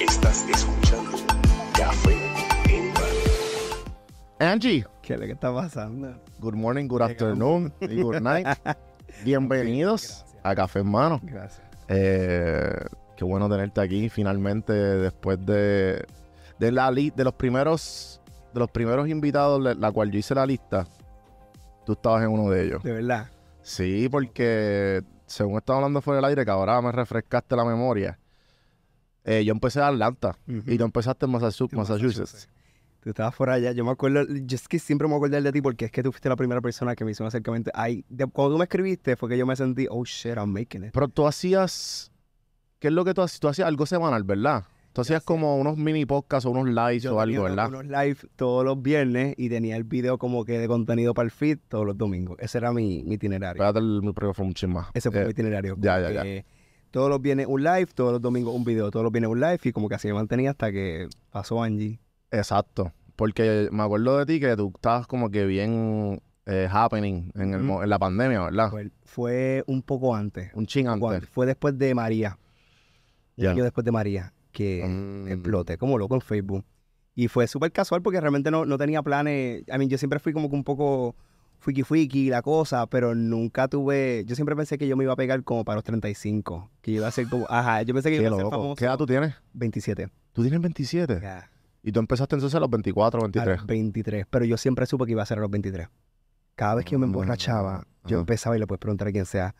Estás escuchando Café en. Angie, ¿Qué es lo que está pasando? good morning, good afternoon y good night. Bienvenidos a Café en Mano. Gracias. Eh, qué bueno tenerte aquí finalmente después de, de la li- de los primeros de los primeros invitados la, la cual yo hice la lista. Tú estabas en uno de ellos. De verdad. Sí, porque según estaba hablando fuera del aire, que ahora me refrescaste la memoria. eh, yo empecé en Atlanta Ujú. y tú empezaste en Massachu- En Massachusetts. Tú estabas por allá. Yo me acuerdo, yo es que siempre me acuerdo de ti porque es que tú fuiste la primera persona que me hizo un acercamiento. Ay, de- cuando tú me escribiste fue que yo me sentí, oh shit, I'm making it. Pero tú hacías. ¿Qué es lo que tú hacías? Tú hacías algo semanal, ¿verdad? Tú hacías hacía- como unos mini podcasts o unos lives Yo o algo, ¿verdad? unos live todos los viernes y tenía el video como que de contenido para el feed todos los domingos. Ese era mi, mi itinerario. Espérate, el micrófono fue un más. Ese fue Eh, mi itinerario. ya, ya, ya. Todos los viernes un live, todos los domingos un video, todos los viernes un live y como que así me mantenía hasta que pasó Angie. Exacto. Porque me acuerdo de ti que tú estabas como que bien eh, happening en, el, mo- en la pandemia, ¿verdad? Fue, fue un poco antes. un chin poco antes. Fue después de María. Ya. año después de María que Mm. exploté como loco en Facebook. Y fue súper casual porque realmente no, no tenía planes. I mean, yo siempre fui como que un poco fuiki fuiki la cosa, pero nunca tuve. Yo siempre pensé que yo me iba a pegar como para los 35. Que yo iba a ser como. Ajá, yo pensé que Qué iba a ser famoso. ¿Qué edad tú tienes? 27. Tú tienes 27. Ya, Y tú empezaste entonces a los 24, a 23. los 23. Pero yo siempre supe que iba a ser a los 23. Cada vez que yo me Mm, emborrachaba, yo empezaba y le puedes preguntar a quien sea,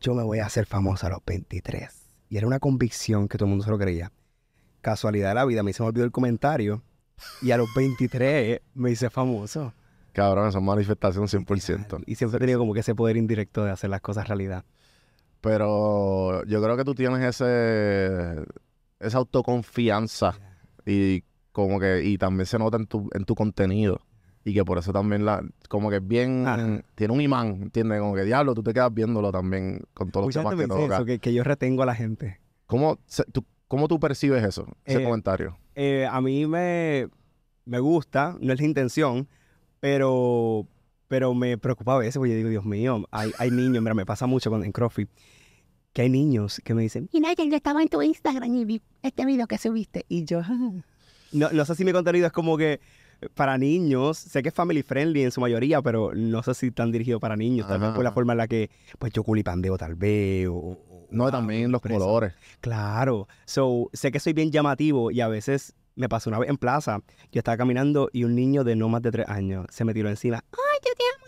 yo me voy a hacer famoso a los 23. Y era una convicción que todo el mundo se lo creía. Casualidad de la vida, a mí se me olvidó el comentario y a los 23 me hice famoso. Cabrón, eso es manifestación 100%. Y siempre he tenido como que ese poder indirecto de hacer las cosas realidad. Pero yo creo que tú tienes ese esa autoconfianza y como que y también se nota en tu en tu contenido y que por eso también la como que es bien Ajá. tiene un imán, ¿entiendes? Como que diablo, tú te quedas viéndolo también con todos los temas que me dice toca. eso, que, que yo retengo a la gente. ¿Cómo se- tú cómo tú percibes eso? Ese Eh, comentario. Eh, a mí me, me gusta, no es la intención, pero, pero me preocupa a veces porque yo digo, Dios mío, hay, hay niños, mira, me pasa mucho en CrossFit, que hay niños que me dicen, mira, yo estaba en tu Instagram y vi este video que subiste. Y yo, no, no sé si mi contenido es como que para niños, sé que es family friendly en su mayoría, pero no sé si están dirigidos para niños, tal vez por la forma en la que, pues yo culipandeo tal vez, o... No, también los colores. Claro. So, sé que soy bien llamativo y a veces me pasó una vez en plaza. Yo estaba caminando y un niño de no más de tres años se me tiró encima. ¡Ay, yo te amo!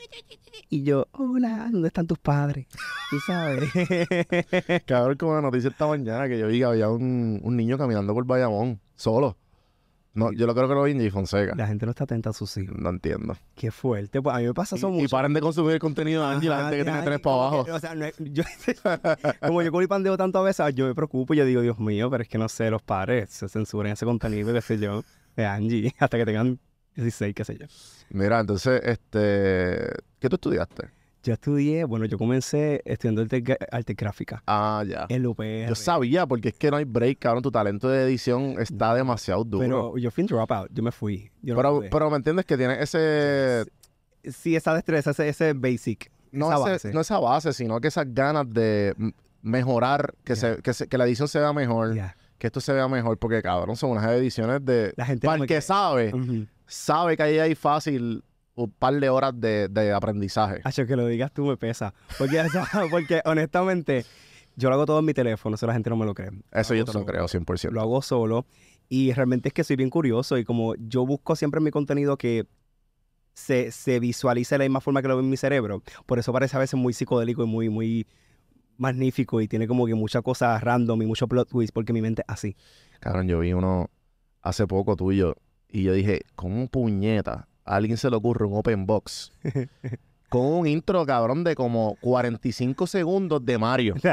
Y yo, hola, ¿dónde están tus padres? Tú sabes. Cabrón, como la noticia esta mañana que yo vi que había un, un niño caminando por Bayamón, solo. No, yo lo creo que lo vi en. Fonseca. la gente no está atenta a sus hijos. No entiendo. Qué fuerte. Pues a mí me pasa eso Y, y mucho. paren de consumir el contenido de Angie, la gente que tiene tres para abajo. que, o sea, no yo- como yo culipandeo tanto a veces, yo me preocupo y yo digo, Dios mío, pero es que no sé, los padres se censuran ese contenido, qué sé yo, de Angie, hasta que tengan 16, qué sé yo. Mira, entonces, este, ¿qué tú estudiaste? Yo estudié, bueno, yo comencé estudiando arte, gráfica Ah, ya. en la UPR. Yo sabía, porque es que no hay break, cabrón. Tu talento de edición está demasiado duro. Pero yo fui un dropout, yo me fui. Yo pero, pero me entiendes que tiene ese. sí, esa destreza, ese, ese basic. No, esa base. no esa base, sino que esas ganas de mejorar, que, se, que, se- que la edición se vea mejor, que esto se vea mejor, porque cabrón, son unas ediciones de. La gente Para el que sabe, sabe que ahí hay fácil un par de horas de, de aprendizaje. Hacho, que lo digas tú me pesa. Porque, porque honestamente, yo lo hago todo en mi teléfono, eso la gente no me lo cree. Eso Lo yo te lo creo, 100%. Lo hago solo. Y realmente es que soy bien curioso y como yo busco siempre en mi contenido que se, se visualice de la misma forma que lo ve en mi cerebro. Por eso parece a veces muy psicodélico y muy, muy magnífico y tiene como que muchas cosas random y mucho plot twist porque mi mente es así. Cabrón, yo vi uno hace poco tuyo y yo dije, ¿cómo puñeta? A alguien se le ocurre un open box con un intro, cabrón, de como 45 segundos de Mario.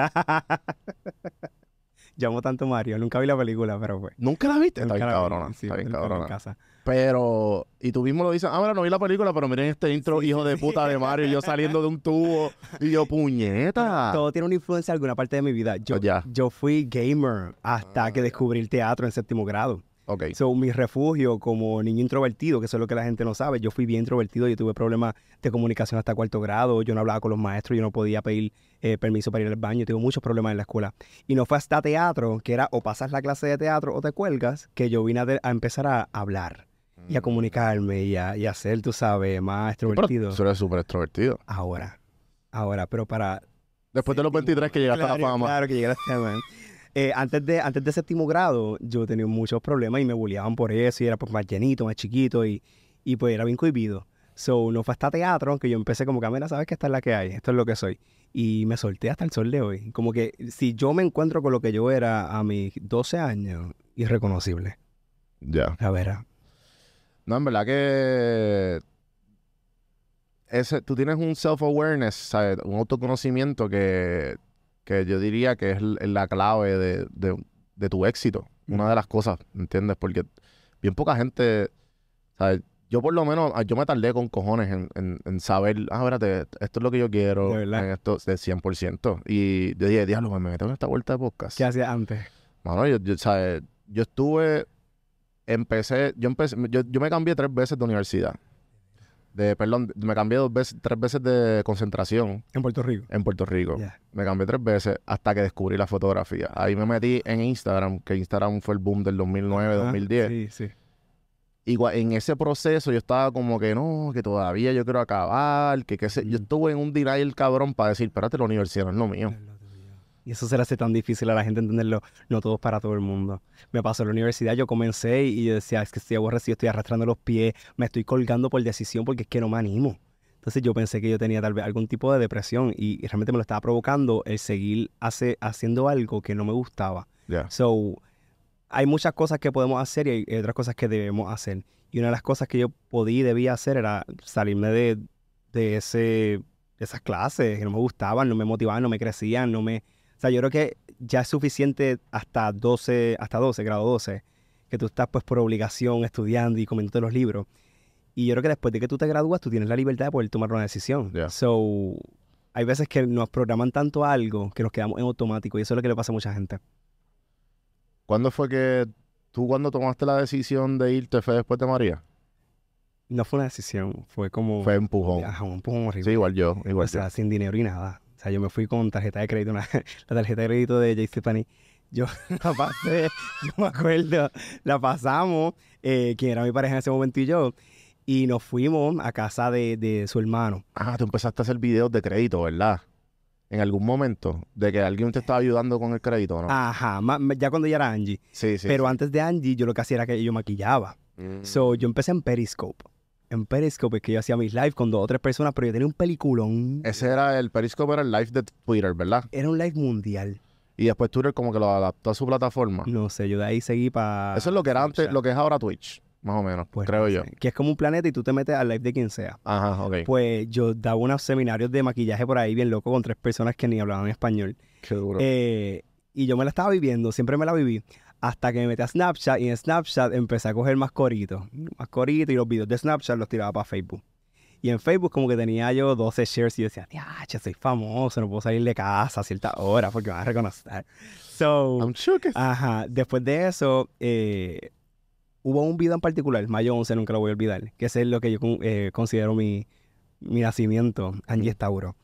Llamo tanto Mario, nunca vi la película, pero pues. ¿Nunca la viste? Está nunca bien la vi. cabrona, Sí, está bien vi en cabrona. casa. Pero, y tú mismo lo dices, ah, mira, no vi la película, pero miren este intro, Sí, hijo sí, de puta de Mario, y yo saliendo de un tubo, y yo, puñeta. Todo tiene una influencia en alguna parte de mi vida. Yo, Ya. yo fui gamer hasta Ah, que descubrí el teatro en séptimo grado. Ok. So, mi refugio como niño introvertido, que eso es lo que la gente no sabe, yo fui bien introvertido, yo tuve problemas de comunicación hasta cuarto grado, yo no hablaba con los maestros, yo no podía pedir eh, permiso para ir al baño, tuve muchos problemas en la escuela. Y no fue hasta teatro, que era o pasas la clase de teatro o te cuelgas, que yo vine a, de- a empezar a hablar y a comunicarme y a, y a ser, tú sabes, más Pero extrovertido. tú eres súper extrovertido. Ahora, ahora, pero para Después de los 23 que llegaste a la fama. Claro, que llegué a la fama. Eh, antes, de, antes de séptimo grado, yo tenía muchos problemas y me bulleaban por eso, y era pues más llenito, más chiquito, y, y pues era bien cohibido. So, no fue hasta teatro que yo empecé como que, "Ah, sabes que esta es la que hay, esto es lo que soy. Y me solté hasta el sol de hoy. Como que si yo me encuentro con lo que yo era a mis 12 años, irreconocible, Ya. la verdad. No, en verdad que ese, tú tienes un self-awareness, un autoconocimiento que, que yo diría que es la clave de, de- de tu éxito. Una de las cosas, ¿entiendes? Porque bien poca gente, ¿sabes? Yo por lo menos, ah, yo me tardé con cojones en, en- en saber, ah, espérate, esto es lo que yo quiero, De en esto de 100%. Y yo dije, diablo, me meto en esta vuelta de podcast. ¿Qué hacía antes? Mano, yo, yo, ¿sabes? yo estuve, empecé, yo empecé, yo, yo me cambié tres veces de universidad. De, perdón, me cambié dos veces, tres veces de concentración En Puerto Rico. en Puerto Rico. Me cambié tres veces hasta que descubrí la fotografía. Ahí me metí en Instagram, que Instagram fue el boom del 2009, Ajá, 2010. Sí, sí. Igual, en ese proceso yo estaba como que no, que todavía yo quiero acabar, que qué sé. Yo estuve en un denial cabrón para decir, espérate, la universidad no es lo mío. Y eso se le hace tan difícil a la gente entenderlo. No todo es para todo el mundo. Me pasó en la universidad, yo comencé y yo decía, es que estoy aborrecido, estoy arrastrando los pies, me estoy colgando por decisión porque es que no me animo. Entonces yo pensé que yo tenía tal vez algún tipo de depresión y, y realmente me lo estaba provocando el seguir hace, haciendo algo que no me gustaba. So, hay muchas cosas que podemos hacer y hay hay otras cosas que debemos hacer. Y una de las cosas que yo podía y debía hacer era salirme de, de, ese, de esas clases que no me gustaban, no me motivaban, no me crecían, no me... O sea, yo creo que ya es suficiente hasta 12, hasta 12, grado 12, que tú estás pues por obligación estudiando y comiéndote los libros. Y yo creo que después de que tú te gradúas, tú tienes la libertad de poder tomar una decisión. Ya. So, hay veces que nos programan tanto algo que nos quedamos en automático y eso es lo que le pasa a mucha gente. ¿Cuándo fue que tú cuando tomaste la decisión de irte fue después de María? No fue una decisión, fue como Fue empujón. ajá, un empujón horrible. Sí, igual yo, igual o sea, sin dinero y nada. O sea, yo me fui con tarjeta de crédito, una- la tarjeta de crédito de JCPenney. Yo la pasé, yo me acuerdo, la pasamos, eh, quien era mi pareja en ese momento y yo, y nos fuimos a casa de, de su hermano. Ah, tú empezaste a hacer videos de crédito, ¿verdad? En algún momento, de que alguien te estaba ayudando con el crédito, ¿no? Ajá, ya cuando ya era Angie. sí, sí. Pero antes de Angie, yo lo que hacía era que yo maquillaba. Mm. So, yo empecé en Periscope. En Periscope es que yo hacía mis lives con dos o tres personas, pero yo tenía un peliculón. Ese era el Periscope, era el live de Twitter, ¿verdad? Era un live mundial. Y después Twitter como que lo adaptó a su plataforma. No sé, yo de ahí seguí para... Eso es lo que era antes, lo que es ahora Twitch, más o menos, Pues, creo no yo. Que es como un planeta y tú te metes al live de quien sea. Ajá, ok. Pues yo daba unos seminarios de maquillaje por ahí bien loco con tres personas que ni hablaban español. Qué duro. Eh, y yo me la estaba viviendo, siempre me la viví. Hasta que me metí a Snapchat y en Snapchat empecé a coger más coritos. Más coritos y los videos de Snapchat los tiraba para Facebook. Y en Facebook como que tenía yo 12 shares y yo decía, ya, soy famoso, no puedo salir de casa a cierta hora porque me van a reconocer. So, I'm shook. Ajá, después de eso, eh, hubo un video en particular, mayo 11, nunca lo voy a olvidar, que ese es lo que yo eh, considero mi, mi nacimiento, Angie Tauro.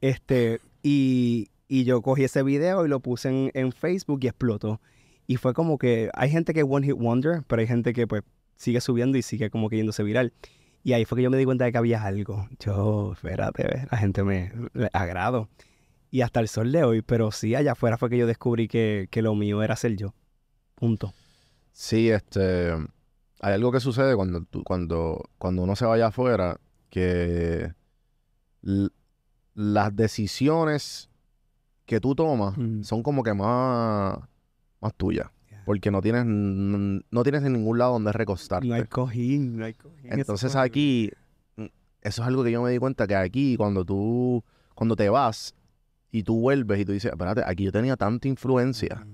Este, y, y yo cogí ese video y lo puse en, en Facebook y explotó. Y fue como que hay gente que One Hit Wonder, pero hay gente que pues sigue subiendo y sigue como que yéndose viral. Y ahí fue que yo me di cuenta de que había algo. Yo, espérate, la gente me, me agrado. Y hasta el sol de hoy, pero sí, allá afuera fue que yo descubrí que, que lo mío era ser yo. Punto. Sí, este... Hay algo que sucede cuando, cuando, cuando uno se vaya afuera, que las decisiones que tú tomas Mm. son como que más, más. Yeah. Porque no tienes, no tienes en ningún lado donde recostarte. No hay cojín, no hay cojín. Entonces aquí, eso es algo que yo me di cuenta que aquí cuando tú, cuando te vas y tú vuelves y tú dices, espérate, aquí yo tenía tanta influencia,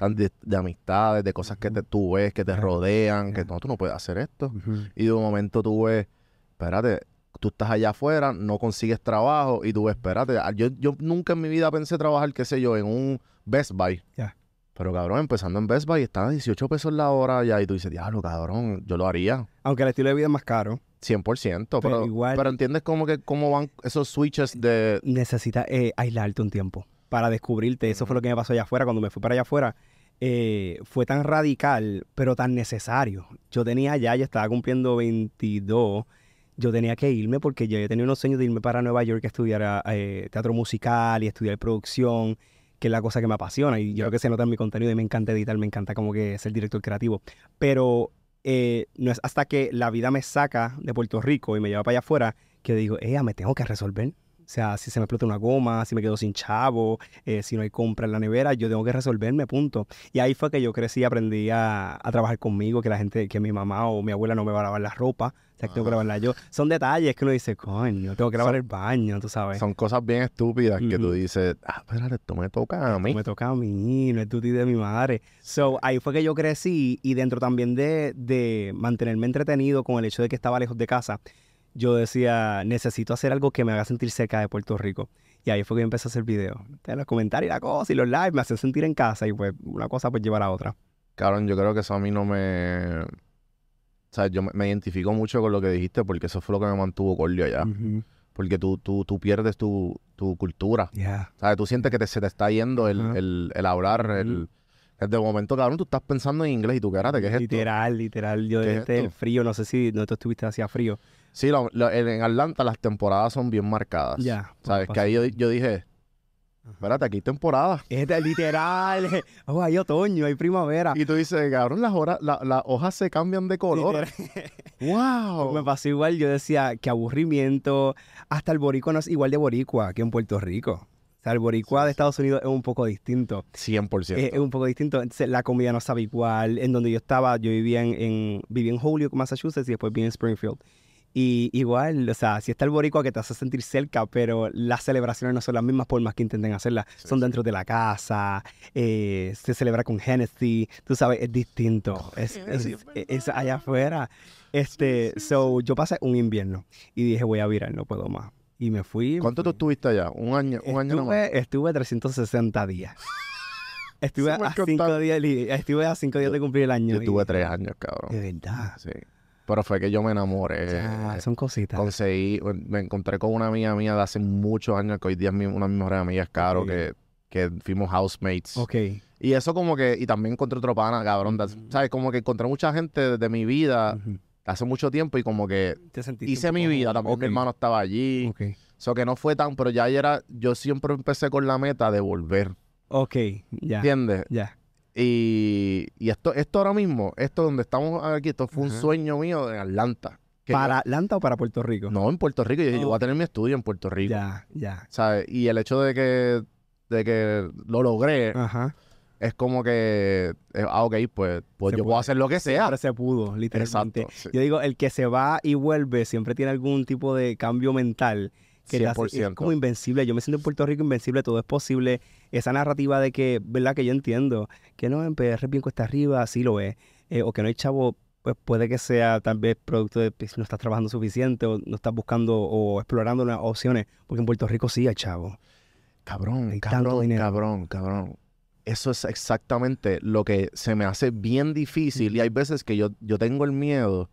Mm, de, de amistades, de cosas que te, tú ves, que te rodean, que no, tú no puedes hacer esto. Y de un momento tú ves, espérate, tú estás allá afuera, no consigues trabajo y tú ves, espérate, yo, yo nunca en mi vida pensé trabajar, qué sé yo, en un Best Buy. Ya. Pero cabrón, empezando en Best Buy, estaba a 18 pesos la hora ya. Y tú dices, diablo, cabrón, yo lo haría. Aunque el estilo de vida es más caro, 100%. Pero, igual- pero entiendes cómo, que, cómo van esos switches de... necesitas eh, aislarte un tiempo para descubrirte. Eso fue lo que me pasó allá afuera. Cuando me fui para allá afuera, eh, fue tan radical, pero tan necesario. Yo tenía ya, ya estaba cumpliendo 22. Yo tenía que irme porque yo, yo tenía unos sueños de irme para Nueva York a estudiar eh, teatro musical y estudiar producción, que es la cosa que me apasiona. Y yo creo que se nota en mi contenido y me encanta editar, me encanta como que ser director creativo. Pero eh, no es hasta que la vida me saca de Puerto Rico y me lleva para allá afuera que digo, ella, me tengo que resolver. O sea, si se me explota una goma, si me quedo sin chavo, eh, si no hay compra en la nevera, yo tengo que resolverme, punto. Y ahí fue que yo crecí y aprendí a, a trabajar conmigo, que la gente, que mi mamá o mi abuela no me va a lavar la ropa, o sea, que tengo que lavarla yo. Son detalles que uno dice, coño, tengo que lavar el baño, tú sabes. Son cosas bien estúpidas que tú dices, ah, espérate, esto me toca a mí. Me toca a mí, no es duty de mi madre. So, ahí fue que yo crecí y dentro también de, de mantenerme entretenido con el hecho de que estaba lejos de casa, yo decía, necesito hacer algo que me haga sentir cerca de Puerto Rico. Y ahí fue que yo empecé a hacer videos. Los comentarios y la cosa y los lives me hacen sentir en casa y pues una cosa pues lleva a la otra. Cabrón, yo creo que eso a mí no me... O sea, yo me, identifico mucho con lo que dijiste porque eso fue lo que me mantuvo cordio allá. Ujú. Porque tú, tú, tú pierdes tu, tu cultura. Yeah. ¿Sabes? Tú sientes que te- se te está yendo el, Ajá. el, el hablar, el... Ujú. el De momento, cabrón, tú estás pensando en inglés y tú, espérate, ¿qué es esto? Literal, literal. Yo ¿Qué es desde el frío, no sé si no tú estuviste hacía frío. Sí, lo- lo- en Atlanta las temporadas son bien marcadas. Ya. ¿Sabes? Que ahí yo, yo dije, espérate, aquí hay temporada. Es de- literal. Oh, hay otoño, hay primavera. Y tú dices, cabrón, las, horas, la- las hojas se cambian de color. ¡Wow! Me pasó igual, yo decía, qué aburrimiento. Hasta el boricua no es igual de boricua que en Puerto Rico. O sea, el boricua de Estados Unidos es un poco distinto. 100%. Es, es un poco distinto. Entonces, la comida no sabe igual. En donde yo estaba, yo vivía en, en, vivía en Holyoke, Massachusetts, y después viví en Springfield. Y igual, o sea, si está el boricua que te hace sentir cerca, pero las celebraciones no son las mismas por más que intenten hacerlas. Sí, son sí. dentro de la casa, eh, se celebra con Hennessy, tú sabes, es distinto. Es, Hennessy, es- es es allá afuera. Este, sí, so, yo pasé un invierno y dije, voy a virar, no puedo más. Y me fui. ¿Cuánto tú estuviste allá? ¿Un año, un año nomás? Estuve, estuve 360 días. Estuve a cinco días, estuve a cinco días de cumplir el año. Yo y- tuve tres años, cabrón. De verdad. Sí. Pero fue que yo me enamoré. Ya, son cositas. Conseguí, me encontré con una amiga mía de hace muchos años, que hoy día es mi- una de mis mejores amigas, Caro, que, que fuimos housemates. Ok. Y eso como que, y también encontré otro pana, cabrón. das- ¿Sabes? Como que encontré mucha gente de mi vida hace mucho tiempo y como que Te hice mi vida. Ok, mi hermano estaba allí. Ok. Eso que no fue tan, pero ya era, yo siempre empecé con la meta de volver. Ok, ya. ¿Entiendes? Ya. Y, y esto, esto ahora mismo, esto donde estamos aquí, esto fue un Ajá. sueño mío en Atlanta. Yo- ¿Para Atlanta o para Puerto Rico? no, en Puerto Rico. Yo, yo Oh. voy a tener mi estudio en Puerto Rico. Ya, ya. ¿Sabes? Y el hecho de que, de que lo logré Ajá. es como que, eh, ah, ok, pues, pues yo puede. puedo hacer lo que sea. Siempre se pudo, literalmente. Exacto. sí. Yo digo, el que se va y vuelve siempre tiene algún tipo de cambio mental que hace- es 100%. como invencible. Yo me siento en Puerto Rico invencible, todo es posible. Esa narrativa de que, ¿verdad? Que yo entiendo que no, en PR es bien cuesta arriba, sí lo es. Eh, o que no hay chavo, pues puede que sea tal vez producto de que no estás trabajando suficiente o no estás buscando o explorando nuevas opciones. Porque en Puerto Rico sí hay chavo. Cabrón, Hay cabrón, cabrón, cabrón. Eso es exactamente lo que se me hace bien difícil. Y hay veces que yo, yo tengo el miedo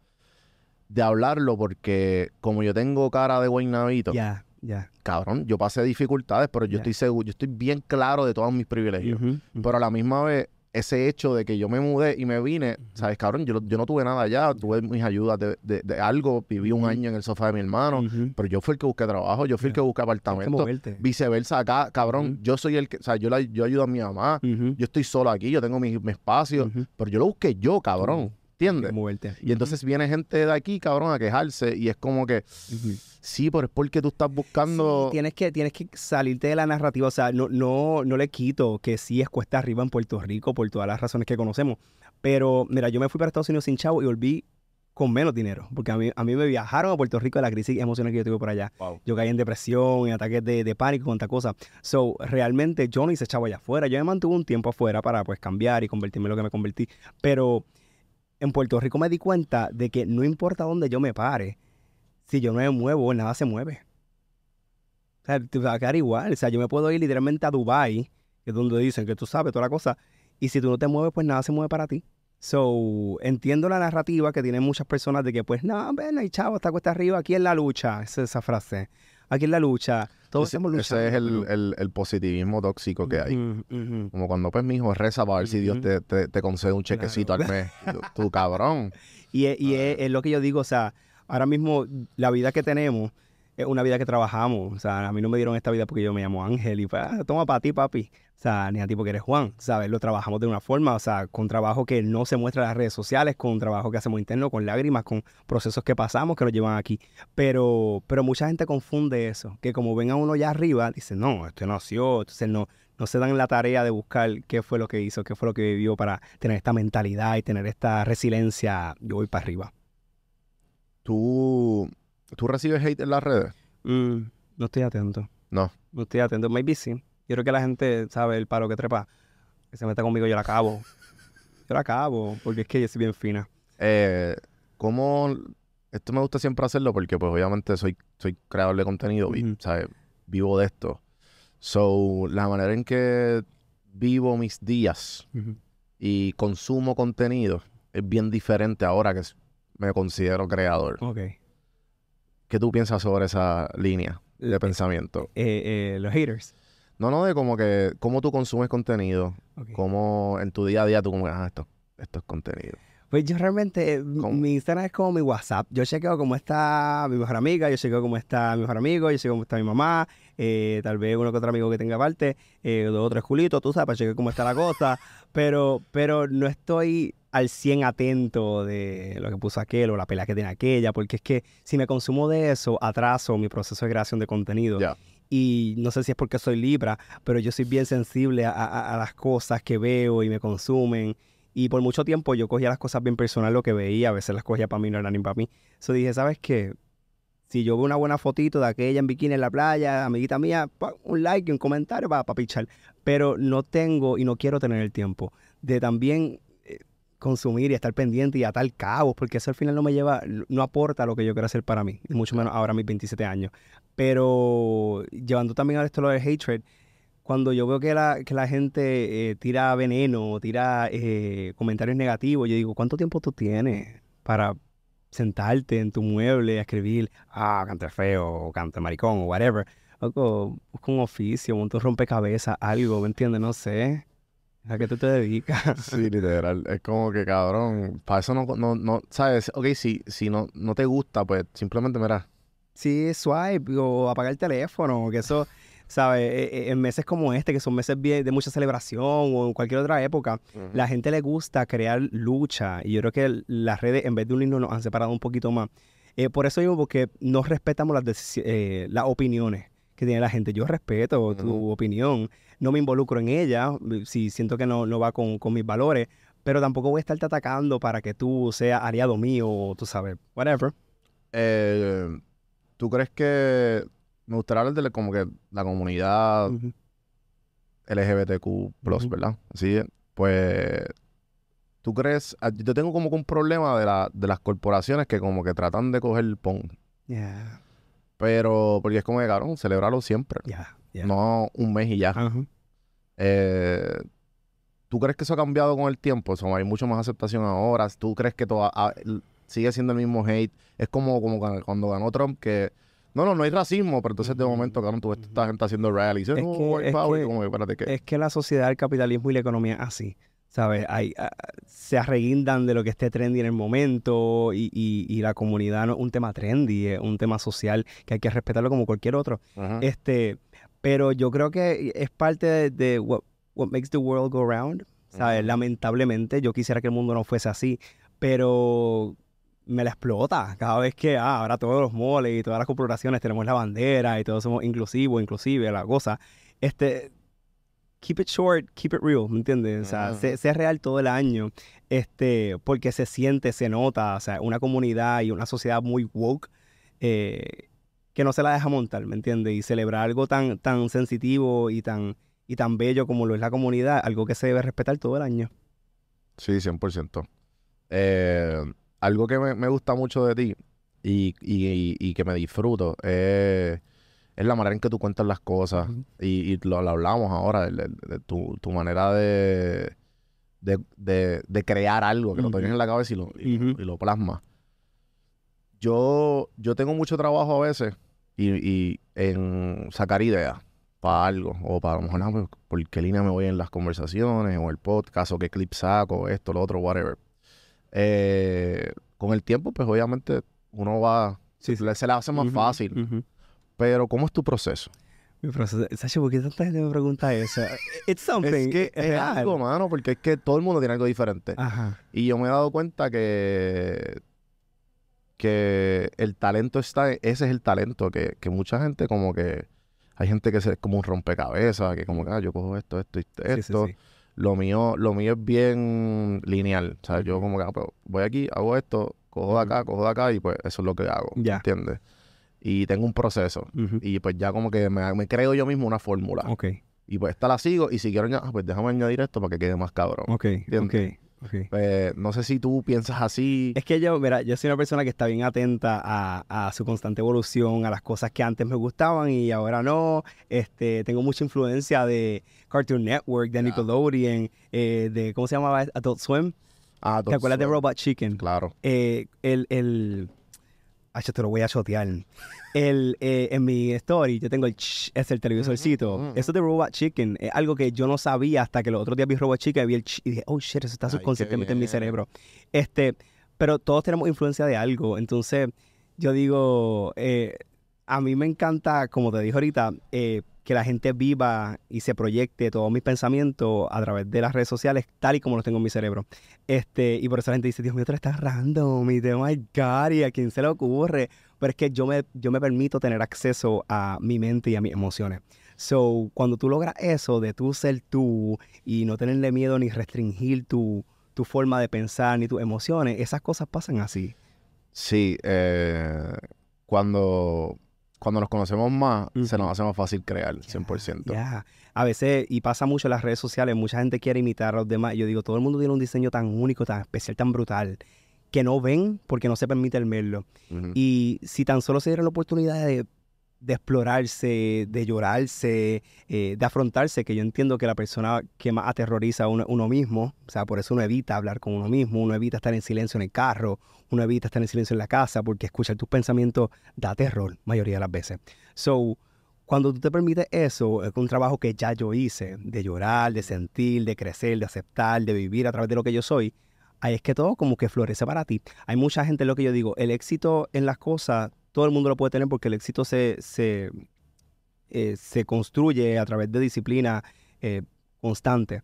de hablarlo porque como yo tengo cara de guaynabito, Ya, ya. cabrón, yo pasé dificultades, pero yo Ya. estoy seguro, yo estoy bien claro de todos mis privilegios. Pero a la misma vez, ese hecho de que yo me mudé y me vine, ¿sabes, cabrón? Yo, yo no tuve nada allá, tuve mis ayudas de, de- de algo, viví un año en el sofá de mi hermano, pero yo fui el que busqué trabajo, yo fui el que busqué apartamento. Viceversa, acá, cabrón, yo soy el que, o sea, yo, la- yo ayudo a mi mamá, yo estoy solo aquí, yo tengo mi, mi espacio, pero yo lo busqué yo, cabrón, ¿entiendes? moverte. Y entonces viene gente de aquí, cabrón, a quejarse y es como que, Ujú. sí, pero es porque tú estás buscando... Sí, tienes que, tienes que salirte de la narrativa. O sea, no, no, no le quito que sí es cuesta arriba en Puerto Rico por todas las razones que conocemos. Pero, mira, yo me fui para Estados Unidos sin chavo y volví con menos dinero. Porque a mí, a mí me viajaron a Puerto Rico de la crisis emocional que yo tuve por allá. Wow. Yo caí en depresión, en ataques de, de pánico, cuanta cosa. So, realmente yo no hice chavo allá afuera. Yo me mantuve un tiempo afuera para pues cambiar y convertirme en lo que me convertí. Pero en Puerto Rico me di cuenta de que no importa dónde yo me pare, si yo no me muevo, nada se mueve. O sea, te va a quedar igual. O sea, yo me puedo ir literalmente a Dubai, que es donde dicen que tú sabes toda la cosa, Y si tú no te mueves, pues nada se mueve para ti. So, entiendo la narrativa que tienen muchas personas de que, pues, no, ven ahí, chavo, está cuesta arriba, aquí en la lucha. Es esa frase. Aquí en la lucha. Todos Ese, estamos luchando. ese es el, el- el positivismo tóxico que hay. Como cuando, pues, mijo, reza para ver si Dios te, te, te concede un chequecito al mes. Tú, cabrón. Y, es, y es- es lo que yo digo, o sea, ahora mismo la vida que tenemos es una vida que trabajamos. O sea, a mí no me dieron esta vida porque yo me llamo Ángel y pues, ah, toma para ti, papi. O sea, ni a ti porque eres Juan, ¿sabes? Lo trabajamos de una forma, o sea, con trabajo que no se muestra en las redes sociales, con trabajo que hacemos interno, con lágrimas, con procesos que pasamos que nos llevan aquí. Pero, pero mucha gente confunde eso, que como ven a uno ya arriba, dicen, no, este nació, entonces no, no se dan la tarea de buscar qué fue lo que hizo, qué fue lo que vivió para tener esta mentalidad y tener esta resiliencia, yo voy para arriba. ¿Tú, ¿Tú recibes hate en las redes? Mm, no estoy atento. No. No estoy atento. Maybe sí. Yo creo que la gente sabe el paro que trepa. Que se meta conmigo, yo la acabo. Yo la acabo, porque es que yo soy bien fina. Eh, ¿Cómo...? Esto me gusta siempre hacerlo porque, pues, obviamente soy, soy creador de contenido, Ujú. ¿sabes? Vivo de esto. So, la manera en que vivo mis días y consumo contenido es bien diferente ahora que me considero creador. Ok. ¿Qué tú piensas sobre esa línea de Eh, pensamiento? eh, eh, los haters. No, no, de como que cómo tú consumes contenido, Ok. cómo en tu día a día tú como, ah, esto, esto es contenido. Pues yo realmente, eh, ¿Cómo? mi Instagram es como mi WhatsApp. Yo chequeo cómo está mi mejor amiga, yo chequeo cómo está mi mejor amigo, yo chequeo cómo está mi mamá, eh, tal vez uno que otro amigo que tenga aparte, eh, dos o tres culitos, tú sabes, para chequear cómo está la cosa. Pero, pero no estoy al 100 atento de lo que puso aquel o la pelea que tiene aquella, porque es que si me consumo de eso, atraso mi proceso de creación de contenido. Ya. Y no sé si es porque soy Libra, pero yo soy bien sensible a, las cosas que veo y me consumen. Y por mucho tiempo yo cogía las cosas bien personal, lo que veía, a veces las cogía para mí, no eran ni para mí. So dije, ¿sabes qué? Si yo veo una buena fotito de aquella en bikini en la playa, amiguita mía, un like y un comentario para, para pichar. Pero no tengo y no quiero tener el tiempo de también consumir y estar pendiente y atar cabos, porque eso al final no me lleva, no aporta lo que yo quiero hacer para mí, y mucho menos ahora a mis 27 años. Pero llevando también a esto lo del hatred, cuando yo veo que la, que la gente eh, tira veneno, tira eh, comentarios negativos, yo digo, ¿cuánto tiempo tú tienes para sentarte en tu mueble a escribir, ah, cante feo, o cante maricón, o whatever? Loco, busca un oficio, monta un rompecabezas, algo, ¿me entiendes? No sé. ¿A qué tú te dedicas? Sí, literal. Es como que, cabrón, para eso no, no, no, ¿sabes? Ok, si, si no, no te gusta, pues simplemente, mira, Sí, swipe o apagar el teléfono, que eso, ¿sabes? Eh, eh, En meses como este, que son meses de mucha celebración o en cualquier otra época, la gente le gusta crear lucha y yo creo que las redes en vez de unirnos nos han separado un poquito más. Eh, por eso mismo, porque no respetamos las, eh, las opiniones que tiene la gente. Yo respeto tu opinión, no me involucro en ella si siento que no, no va con, con mis valores, pero tampoco voy a estarte atacando para que tú seas aliado mío o tú sabes, whatever. Eh, ¿tú crees que me gustaría hablar de la- como que la comunidad. LGBTQ+, Ujú. ¿verdad? Es. Pues, ¿tú crees? ah, Yo tengo como que un problema de, la, de las corporaciones que como que tratan de coger el pon. Yeah, Pero, porque es como que, cabrón, celebrarlo siempre. yeah, yeah. No un mes y ya. Eh, ¿Tú crees que eso ha cambiado con el tiempo? O sea, hay mucho más aceptación ahora. ¿Tú crees que toda- ah, sigue siendo el mismo hate? Es como, como cu- cuando ganó Trump que... No, no, no hay racismo, pero entonces de momento, cabrón, tú ves esta gente haciendo rallies. Es "Oh, que- es power", que- la sociedad, el capitalismo y la economía así. ¿Sabes? Hay, ah, se arreguindan de lo que esté trendy en el momento y, y- y la comunidad no es un tema trendy, es un tema social que hay que respetarlo como cualquier otro. Ajá. Este, pero yo creo que es parte de, de what, what makes the world go round. ¿Sabes? Lamentablemente, yo quisiera que el mundo no fuese así, pero me la explota cada vez que ah, ahora todos los moles y todas las corporaciones tenemos la bandera y todos somos inclusivos, inclusive la cosa. Este, keep it short, keep it real, ¿me entiendes? O sea, sé, sé real todo el año, este, porque se siente, se nota, o sea, una comunidad y una sociedad muy woke eh, que no se la deja montar, ¿me entiendes? Y celebrar algo tan, tan sensitivo y tan, y tan bello como lo es la comunidad, algo que se debe respetar todo el año. Sí, 100%. Eh, algo que me, me gusta mucho de ti y, y- y que me disfruto es, es la manera en que tú cuentas las cosas. Y, y lo, lo hablamos ahora, tu, tu manera de, de, de- de crear algo, que lo tienes en la cabeza y lo, y, lo plasmas. Yo, yo tengo mucho trabajo a veces y, y en sacar ideas para algo, o para a lo mejor, ah, pues, por qué línea me voy en las conversaciones, o el podcast, o qué clip saco, esto, lo otro, whatever. Eh, con el tiempo, pues obviamente uno va, Sí, sí. le- se le hace más fácil. Pero, ¿cómo es tu proceso? Mi proceso, Sacho, ¿por qué tanta gente me pregunta eso? It's something. Es que es real. algo, mano, porque es que todo el mundo tiene algo diferente. Ajá. Y yo me he dado cuenta que, que el talento está, ese es el talento, que, que mucha gente como que, hay gente que se- es como un rompecabezas, que como que, ah, yo cojo esto, esto y Sí, sí, esto. sí. Lo mío, lo mío es bien lineal. O sea, yo como que, ah, pues, voy aquí, hago esto, cojo de acá, cojo de acá y pues eso es lo que hago. Ya. ¿Entiendes? Y tengo un proceso. Y pues ya como que me, me creo yo mismo una fórmula. Ok, Y pues esta la sigo y si quiero añadir, pues déjame añadir esto para que quede más cabrón. ok, ok, ¿Entiendes? ok. Pues, no sé si tú piensas así. Es que yo, mira, yo soy una persona que está bien atenta a, a su constante evolución, a las cosas que antes me gustaban y ahora no. Este, tengo mucha influencia de Cartoon Network, de. Nickelodeon, eh, de, ¿cómo se llamaba? Adult Swim. Ah, ¿Te acuerdas de. Robot Chicken? Claro. Eh, el, el... Ay, yo te lo voy a chotear. El, eh, en mi story yo tengo el ch, es el televisorcito. Ujú, ujú. Eso de Robot Chicken es algo que yo no sabía hasta que los otros días vi Robot Chicken y vi el ch y dije, oh shit, eso está subconscientemente en mi cerebro. Este, pero todos tenemos influencia de algo. Entonces, yo digo, eh, a mí me encanta, como te dije ahorita, eh, que la gente viva y se proyecte todos mis pensamientos a través de las redes sociales, tal y como los tengo en mi cerebro. Este, y por eso la gente dice, Dios mío, tú estás random, y de, my God, y a quién se le ocurre. Pero es que yo me, yo me permito tener acceso a mi mente y a mis emociones. So, cuando tú logras eso de tú ser tú y no tenerle miedo ni restringir tu, tu forma de pensar ni tus emociones, esas cosas pasan así. Sí, eh, cuando, cuando nos conocemos más, se nos hace más fácil crear, 100%. Ya. A veces, y pasa mucho en las redes sociales, mucha gente quiere imitar a los demás. Yo digo, todo el mundo tiene un diseño tan único, tan especial, tan brutal, que no ven porque no se permite el verlo. Ujú. Y si tan solo se diera la oportunidad de, de explorarse, de llorarse, eh, de afrontarse, que yo entiendo que la persona que más aterroriza a uno, uno mismo, o sea, por eso uno evita hablar con uno mismo, uno evita estar en silencio en el carro, uno evita estar en silencio en la casa, porque escuchar tus pensamientos da terror, mayoría de las veces. So, cuando tú te permites eso, es un trabajo que ya yo hice, de llorar, de sentir, de crecer, de aceptar, de vivir a través de lo que yo soy, ahí es que todo como que florece para ti. Hay mucha gente, lo que yo digo, el éxito en las cosas, todo el mundo lo puede tener porque el éxito se, se, eh, se construye a través de disciplina eh, constante.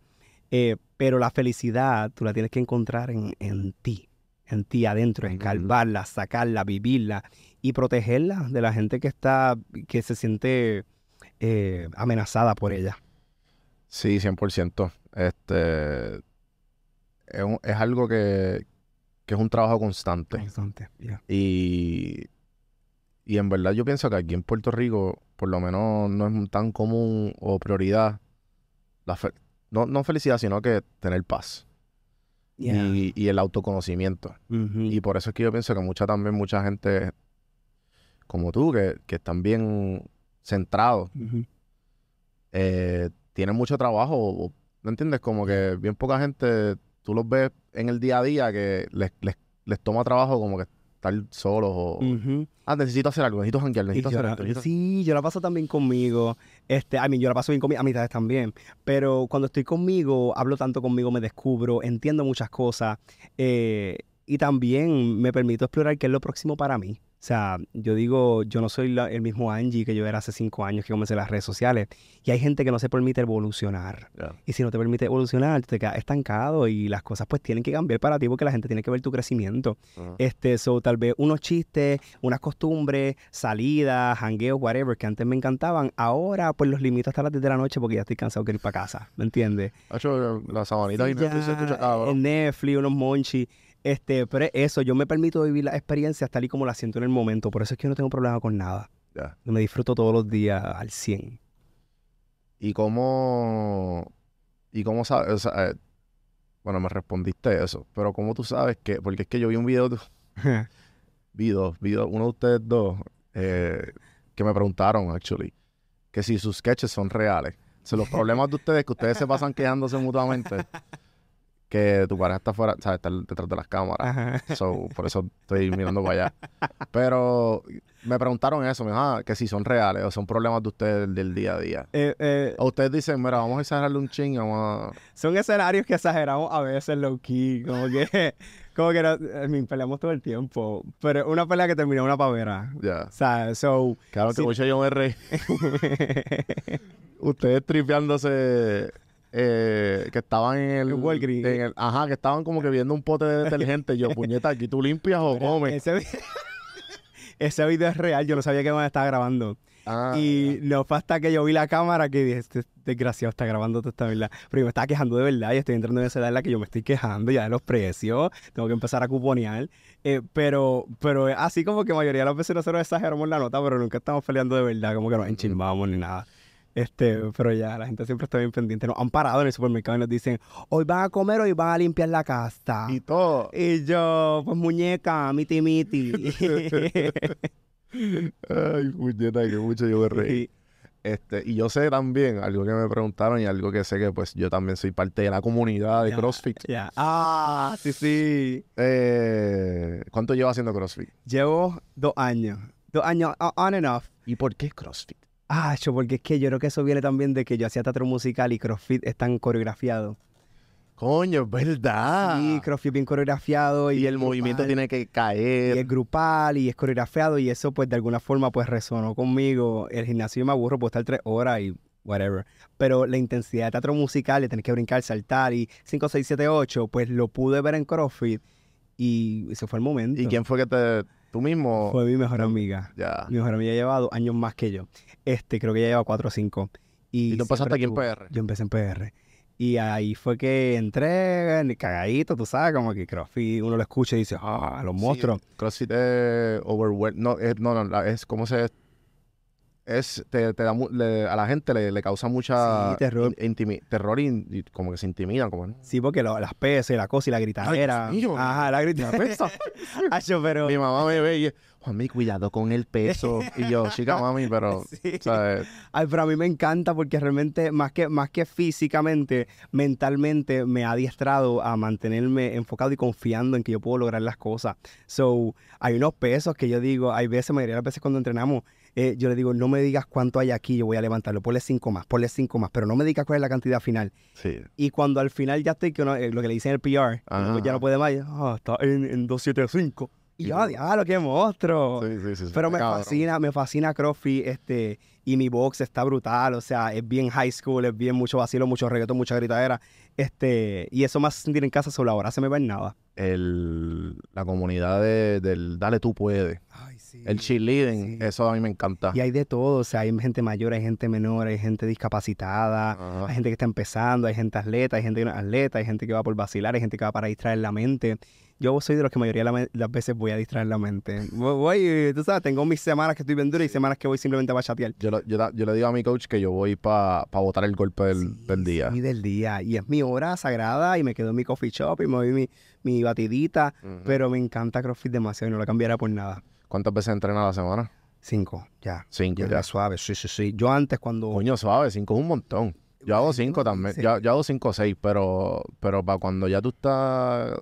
Eh, pero la felicidad tú la tienes que encontrar en, en ti, en ti adentro, Ujú. escarbarla, sacarla, vivirla y protegerla de la gente que está, que se siente amenazada por ella. Sí, 100%. Este, es, un- es algo que, que es un trabajo constante. Constante, yeah. Y, y en verdad yo pienso que aquí en Puerto Rico, por lo menos no es tan común o prioridad, la fe- no, no felicidad, sino que tener paz Yeah. y, y el autoconocimiento. Y por eso es que yo pienso que mucha también, mucha gente como tú, que, que están bien centrados, eh, tienen mucho trabajo, o- ¿no entiendes? Como que bien poca gente, tú los ves en el día a día que les, les, les toma trabajo como que estar solos o... Ah, necesito hacer algo, necesito janguear, necesito hacer la- esto. necesito- Sí, yo la paso también conmigo. Este, I mean, yo la paso bien con mis amistades también. Pero cuando estoy conmigo, hablo tanto conmigo, me descubro, entiendo muchas cosas. eh, y también me permito explorar qué es lo próximo para mí. O sea, yo digo, yo no soy la- el mismo Angie que yo era hace cinco años que comencé las redes sociales. Y hay gente que no se permite evolucionar. Ya. Y si no te permite evolucionar, te quedas estancado y las cosas pues tienen que cambiar para ti porque la gente tiene que ver tu crecimiento. Ajá. Este, so, tal vez unos chistes, unas costumbres, salidas, jangueos, whatever, que antes me encantaban, ahora pues los limito hasta las 10 de la noche porque ya estoy cansado de ir para casa, ¿me entiendes? Hacho, la sabanita Sí, y Netflix ya, escucha cabrón. en Netflix, unos monchi, este, pero es eso, yo me permito vivir las experiencias tal y como las siento en el momento, por eso es que yo no tengo problema con nada, Ya. yo me disfruto todos los días al 100. ¿Y cómo, y cómo sabes? O sea, eh, bueno, me respondiste eso, pero ¿cómo tú sabes que? Porque es que yo vi un video, vi dos, vi dos, uno de ustedes dos, eh, que me preguntaron, actually, que si sus sketches son reales. O sea, los problemas de ustedes, que ustedes se pasan quejándose mutuamente, que tu pareja está fuera, ¿sabes? Está detrás de las cámaras. Ajá. So, por eso estoy mirando para allá. Pero me preguntaron eso, me dijo, ah, que si son reales o son problemas de ustedes del día a día. Eh, eh, O ustedes dicen, mira, vamos a exagerarle un ching, vamos a... son escenarios que exageramos a veces low key, como que, como que no, I mean, peleamos todo el tiempo, pero una pelea que terminó en una pavera. Ya. O sea, so, Claro que Sí. mucho yo me reí. Ustedes tripeándose eh, que estaban en el, En el- Ajá, que estaban como que viendo un pote de detergente. Yo, puñeta, aquí tú limpias o comes. ese, vi- ese video es real, yo no sabía que me estaba grabando. Ah, Y no fue hasta que yo vi la cámara que dije, este desgraciado está grabando toda esta verdad. Pero yo me estaba quejando de verdad y estoy entrando en esa edad en la que yo me estoy quejando ya de los precios. Tengo que empezar a cuponear. Eh, pero, pero así como que mayoría de las veces nosotros exageramos la nota, pero nunca estamos peleando de verdad, como que nos enchilmamos ni nada. Este, pero ya, la gente siempre está bien pendiente. Nos han parado en el supermercado y nos dicen, hoy van a comer, hoy van a limpiar la casa. y todo. Y yo, pues muñeca, miti miti. Ay, puñeta, que mucho yo me reí. Este, y yo sé también, algo que me preguntaron y algo que sé que pues yo también soy parte de la comunidad de CrossFit. Ya. Ah, sí, sí. Eh, ¿Cuánto llevas haciendo CrossFit? Llevo dos años. Dos años on and off. ¿Y por qué CrossFit? Ah, yo, porque es que yo creo que eso viene también de que yo hacía teatro musical y CrossFit están coreografiados. Coño, es verdad. Sí, CrossFit bien coreografiado. Y, y el movimiento tiene que Y caer. es grupal y es coreografiado y eso pues de alguna forma pues resonó conmigo. El gimnasio me aburro, puedo estar tres horas y whatever. Pero la intensidad de teatro musical, de tener que brincar, saltar y 5, 6, 7, 8, pues lo pude ver en CrossFit y ese fue el momento. ¿Y quién fue que te... tú mismo? Fue mi mejor amiga. Ya. Mi mejor amiga lleva dos años más que yo. Este, creo que ella lleva cuatro o cinco. ¿Y tú empezaste siempre aquí en PR? Yo empecé en PR. Y ahí fue que entré, en- cagadito, tú sabes, como que CrossFit, uno lo escucha y dice, ah, los monstruos. Sí, CrossFit es overwhelm... No, es, no, no, es como se... Es, te, te da le- a la gente le, le causa mucha Sí, terror. in- intimi- terror y, y como que se intimidan, como, ¿no? Sí, porque lo- las pesas y la cosa y la gritadera. Ajá, la gritadera. Pero... Mi mamá me ve y mami, cuidado con el peso. y yo, chica, mami, pero, Sí. ¿sabes? Ay, pero a mí me encanta porque realmente, más que, más que físicamente, mentalmente me ha adiestrado a mantenerme enfocado y confiando en que yo puedo lograr las cosas. So, hay unos pesos que yo digo, hay veces, mayoría de las veces cuando entrenamos, eh, yo le digo, no me digas cuánto hay aquí, yo voy a levantarlo, ponle cinco más, ponle cinco más, pero no me digas cuál es la cantidad final. Sí. Y cuando al final ya estoy, que uno- eh, lo que le dicen en el PR, pues ya no puede más, ah, está en, en 275. Y yo, diablo, qué monstruo. Sí, sí, sí, Pero me cabrón. fascina, me fascina CrossFit, este, y mi box está brutal, o sea, es bien high school, es bien mucho vacilo, mucho reggaetón, mucha gritadera, este, y eso me hace sentir en casa solo ahora se me va en nada. El, la comunidad de- del Dale Tú Puedes. Ay, sí. El cheerleading, sí. eso a mí me encanta. Y hay de todo, o sea, hay gente mayor, hay gente menor, hay gente discapacitada, Ajá. hay gente que está empezando, hay gente atleta, hay gente que no es atleta, hay gente que va por vacilar, hay gente que va para distraer la mente. Yo soy de los que mayoría de las veces voy a distraer la mente. Voy, tú sabes, tengo mis semanas que estoy bien dura y semanas que voy simplemente a bachatear. Yo, lo- yo, yo le digo a mi coach que yo voy para botar el golpe del, Sí, del día. sí, del día. Y es mi hora sagrada y me quedo en mi coffee shop y me doy mi, mi batidita. Ujú. Pero me encanta CrossFit demasiado y no lo cambiaría por nada. ¿Cuántas veces entrenas a la semana? Cinco, ya. Cinco, Ya, ya. suave, sí, sí, sí. Yo antes cuando... Coño, suave, cinco es un montón. Yo hago cinco también. Sí. Yo, yo hago cinco o seis, pero, pero para cuando ya tú estás...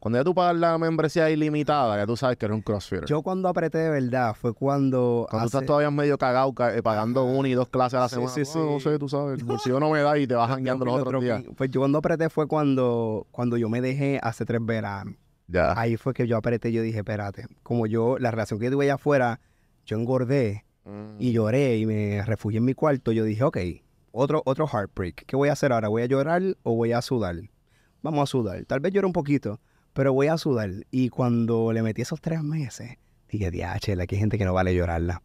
Cuando ya tú pagas la membresía ilimitada, ya tú sabes que eres un crossfitter. Yo cuando apreté de verdad fue cuando... cuando tú hace- estás todavía medio cagado, ca- eh, pagando una y dos clases a la Sí, semana. sí, no, no sí. sé, tú sabes. El bolsillo no me da y te vas jangueando los otros días. Pues yo cuando apreté fue cuando, cuando yo me dejé hace tres veranos. Ya. Ahí fue que yo apreté y yo dije, espérate, como yo, la relación que tuve allá afuera, yo engordé Mm. y lloré y me refugié en mi cuarto. Yo dije, ok, otro, otro heartbreak. ¿Qué voy a hacer ahora? ¿Voy a llorar o voy a sudar? Vamos a sudar. Tal vez llore un poquito, pero voy a sudar. Y cuando le metí esos tres meses, dije, diache, aquí hay gente que no vale llorarla.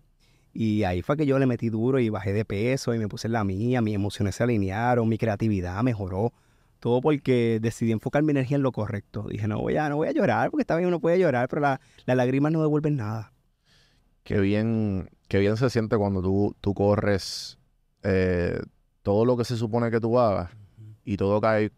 Y ahí fue que yo le metí duro y bajé de peso y me puse en la mía, mis emociones se alinearon, mi creatividad mejoró. Todo porque decidí enfocar mi energía en lo correcto. Dije, no voy a, no voy a llorar, porque está bien, uno puede llorar, pero la- las lágrimas no devuelven nada. Qué bien, qué bien se siente cuando tú, tú corres eh, todo lo que se supone que tú hagas y todo cae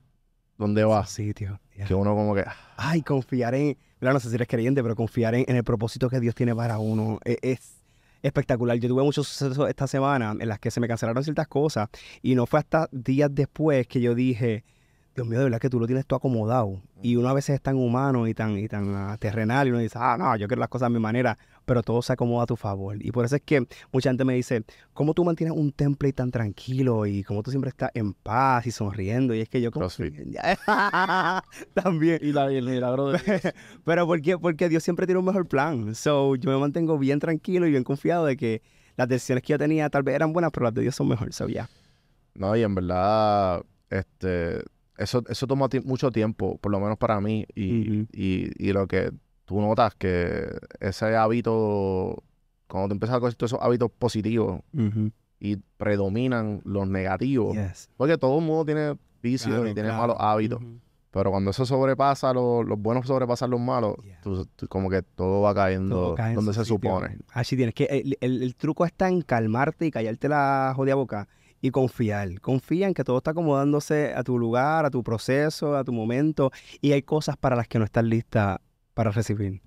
donde vas. Sí, tío. Que uno como que... Ay, confiar en, mira, no sé si eres creyente, pero confiar en, en el propósito que Dios tiene para uno e- es, espectacular. Yo tuve muchos sucesos esta semana en las que se me cancelaron ciertas cosas y no fue hasta días después que yo dije, Dios mío, de verdad que tú lo tienes todo acomodado. Y uno a veces es tan humano y tan, y tan ah, terrenal y uno dice, ah, no, yo quiero las cosas a mi manera, pero todo se acomoda a tu favor. Y por eso es que mucha gente me dice, ¿cómo tú mantienes un template tan tranquilo y cómo tú siempre estás en paz y sonriendo? Y es que yo como... También. Y, la, y el milagro de... Pero ¿por qué? Porque Dios siempre tiene un mejor plan. So, yo me mantengo bien tranquilo y bien confiado de que las decisiones que yo tenía tal vez eran buenas, pero las de Dios son mejores. So, ya. No, y en verdad, este, eso, eso toma ti- mucho tiempo, por lo menos para mí, y, y, y lo que tú notas que ese hábito, cuando tú empiezas a coger todos esos hábitos positivos y predominan los negativos, Yes. porque todo el mundo tiene vicios Claro, y tiene claro. malos hábitos, pero cuando eso sobrepasa, los, los buenos sobrepasan los malos, Yeah. tú- tú como que todo va cayendo Todo cae en donde se sitio. supone. Así tienes que el, el- el truco está en calmarte y callarte la jodida boca y confiar. Confía en que todo está acomodándose a tu lugar, a tu proceso, a tu momento y hay cosas para las que no estás lista para recibir.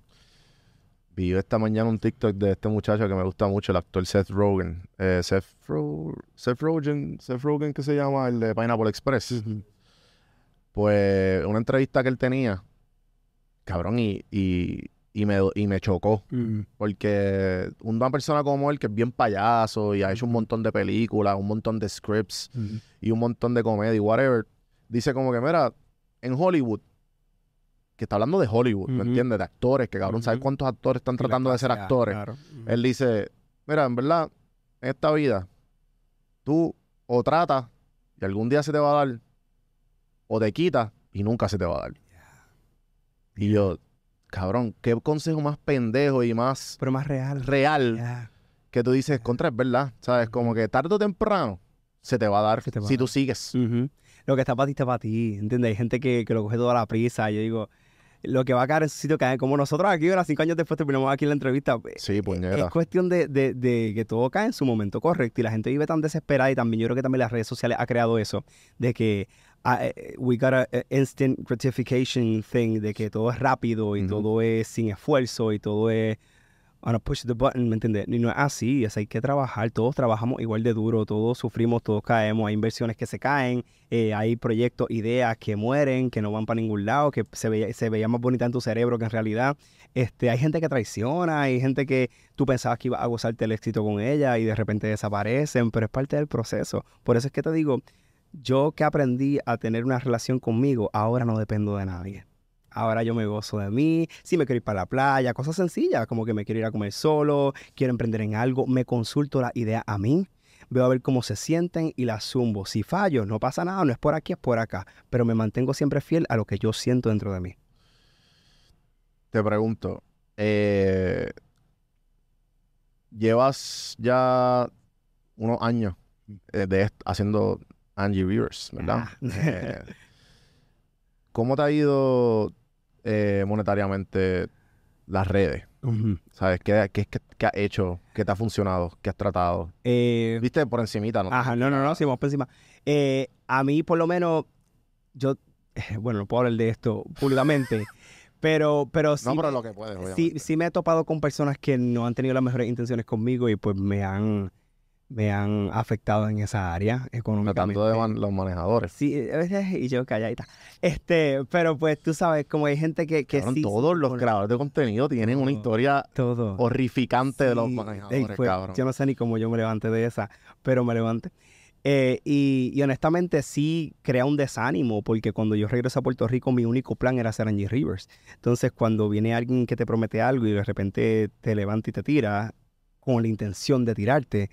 Vi esta mañana un TikTok de este muchacho que me gusta mucho, el actor Seth Rogen. Eh, Seth, Ro- Seth Rogen, Seth Rogen que se llama el de Pineapple Express. Pues una entrevista que él tenía, cabrón, y, y, y me, y me chocó. Porque una persona como él, que es bien payaso y ha hecho un montón de películas, un montón de scripts y un montón de comedia, whatever, dice como que, mira, en Hollywood, que está hablando de Hollywood, ¿me Ujú. entiendes? De actores, que cabrón, ¿sabes Ujú. cuántos actores están tratando de ser actores? Él dice, mira, en verdad, en esta vida, tú o tratas y algún día se te va a dar, o te quitas y nunca se te va a dar. Y yo, cabrón, qué consejo más pendejo y más Pero más real. real que tú dices, contra, es verdad, ¿sabes? Como que tarde o temprano se te va a dar a si dar. tú sigues. Lo que está para ti está para ti, ¿entiendes? Hay gente que, que lo coge toda la prisa. Yo digo, lo que va a caer en su sitio cae como nosotros aquí, ahora cinco años después terminamos aquí en la entrevista. Sí, Es puñeta. cuestión de, de- de que todo cae en su momento correcto y la gente vive tan desesperada y también yo creo que también las redes sociales ha creado eso, de que eh, we got a a instant gratification thing, de que todo es rápido y todo es sin esfuerzo y todo es on a push the button, ¿me entiendes? Y no es así, es hay que trabajar, todos trabajamos igual de duro, todos sufrimos, todos caemos, hay inversiones que se caen, eh, hay proyectos, ideas que mueren, que no van para ningún lado, que se veía, se veía más bonita en tu cerebro que en realidad. Este, hay gente que traiciona, hay gente que tú pensabas que iba a gozarte el éxito con ella y de repente desaparecen, pero es parte del proceso. Por eso es que te digo, yo que aprendí a tener una relación conmigo, ahora no dependo de nadie. Ahora yo me gozo de mí, si me quiero ir para la playa, cosas sencillas, como que me quiero ir a comer solo, quiero emprender en algo, me consulto la idea a mí, veo a ver cómo se sienten y la zumbo. Si fallo, no pasa nada, no es por aquí, es por acá, pero me mantengo siempre fiel a lo que yo siento dentro de mí. Te pregunto, eh, llevas ya unos años eh, haciendo Angie Rivers, ¿verdad? Ah. Eh, ¿Cómo te ha ido eh, monetariamente las redes? ¿Sabes? ¿Qué, qué, qué, qué has hecho? ¿Qué te ha funcionado? ¿Qué has tratado? Eh, ¿Viste? Por encimita, ¿no? Ajá, no, no, no, sí, vamos por encima. Eh, a mí, por lo menos, yo, bueno, no puedo hablar de esto públicamente, pero, pero sí, no, pero lo que puedes, sí, obviamente. sí me he topado con personas que no han tenido las mejores intenciones conmigo y pues me han, me han afectado en esa área económicamente. Tratando de man- los manejadores. Sí, eh, y yo calladita. Este, pero pues tú sabes, como hay gente que, que Cabrón, sí... todos los creadores de contenido tienen una historia Todo. horrificante de los manejadores, cabrón. Yo no sé ni cómo yo me levanté de esa, pero me levanté. Eh, y, y honestamente sí crea un desánimo, porque cuando yo regreso a Puerto Rico, mi único plan era ser Angie Rivers. Entonces, cuando viene alguien que te promete algo y de repente te levanta y te tira con la intención de tirarte.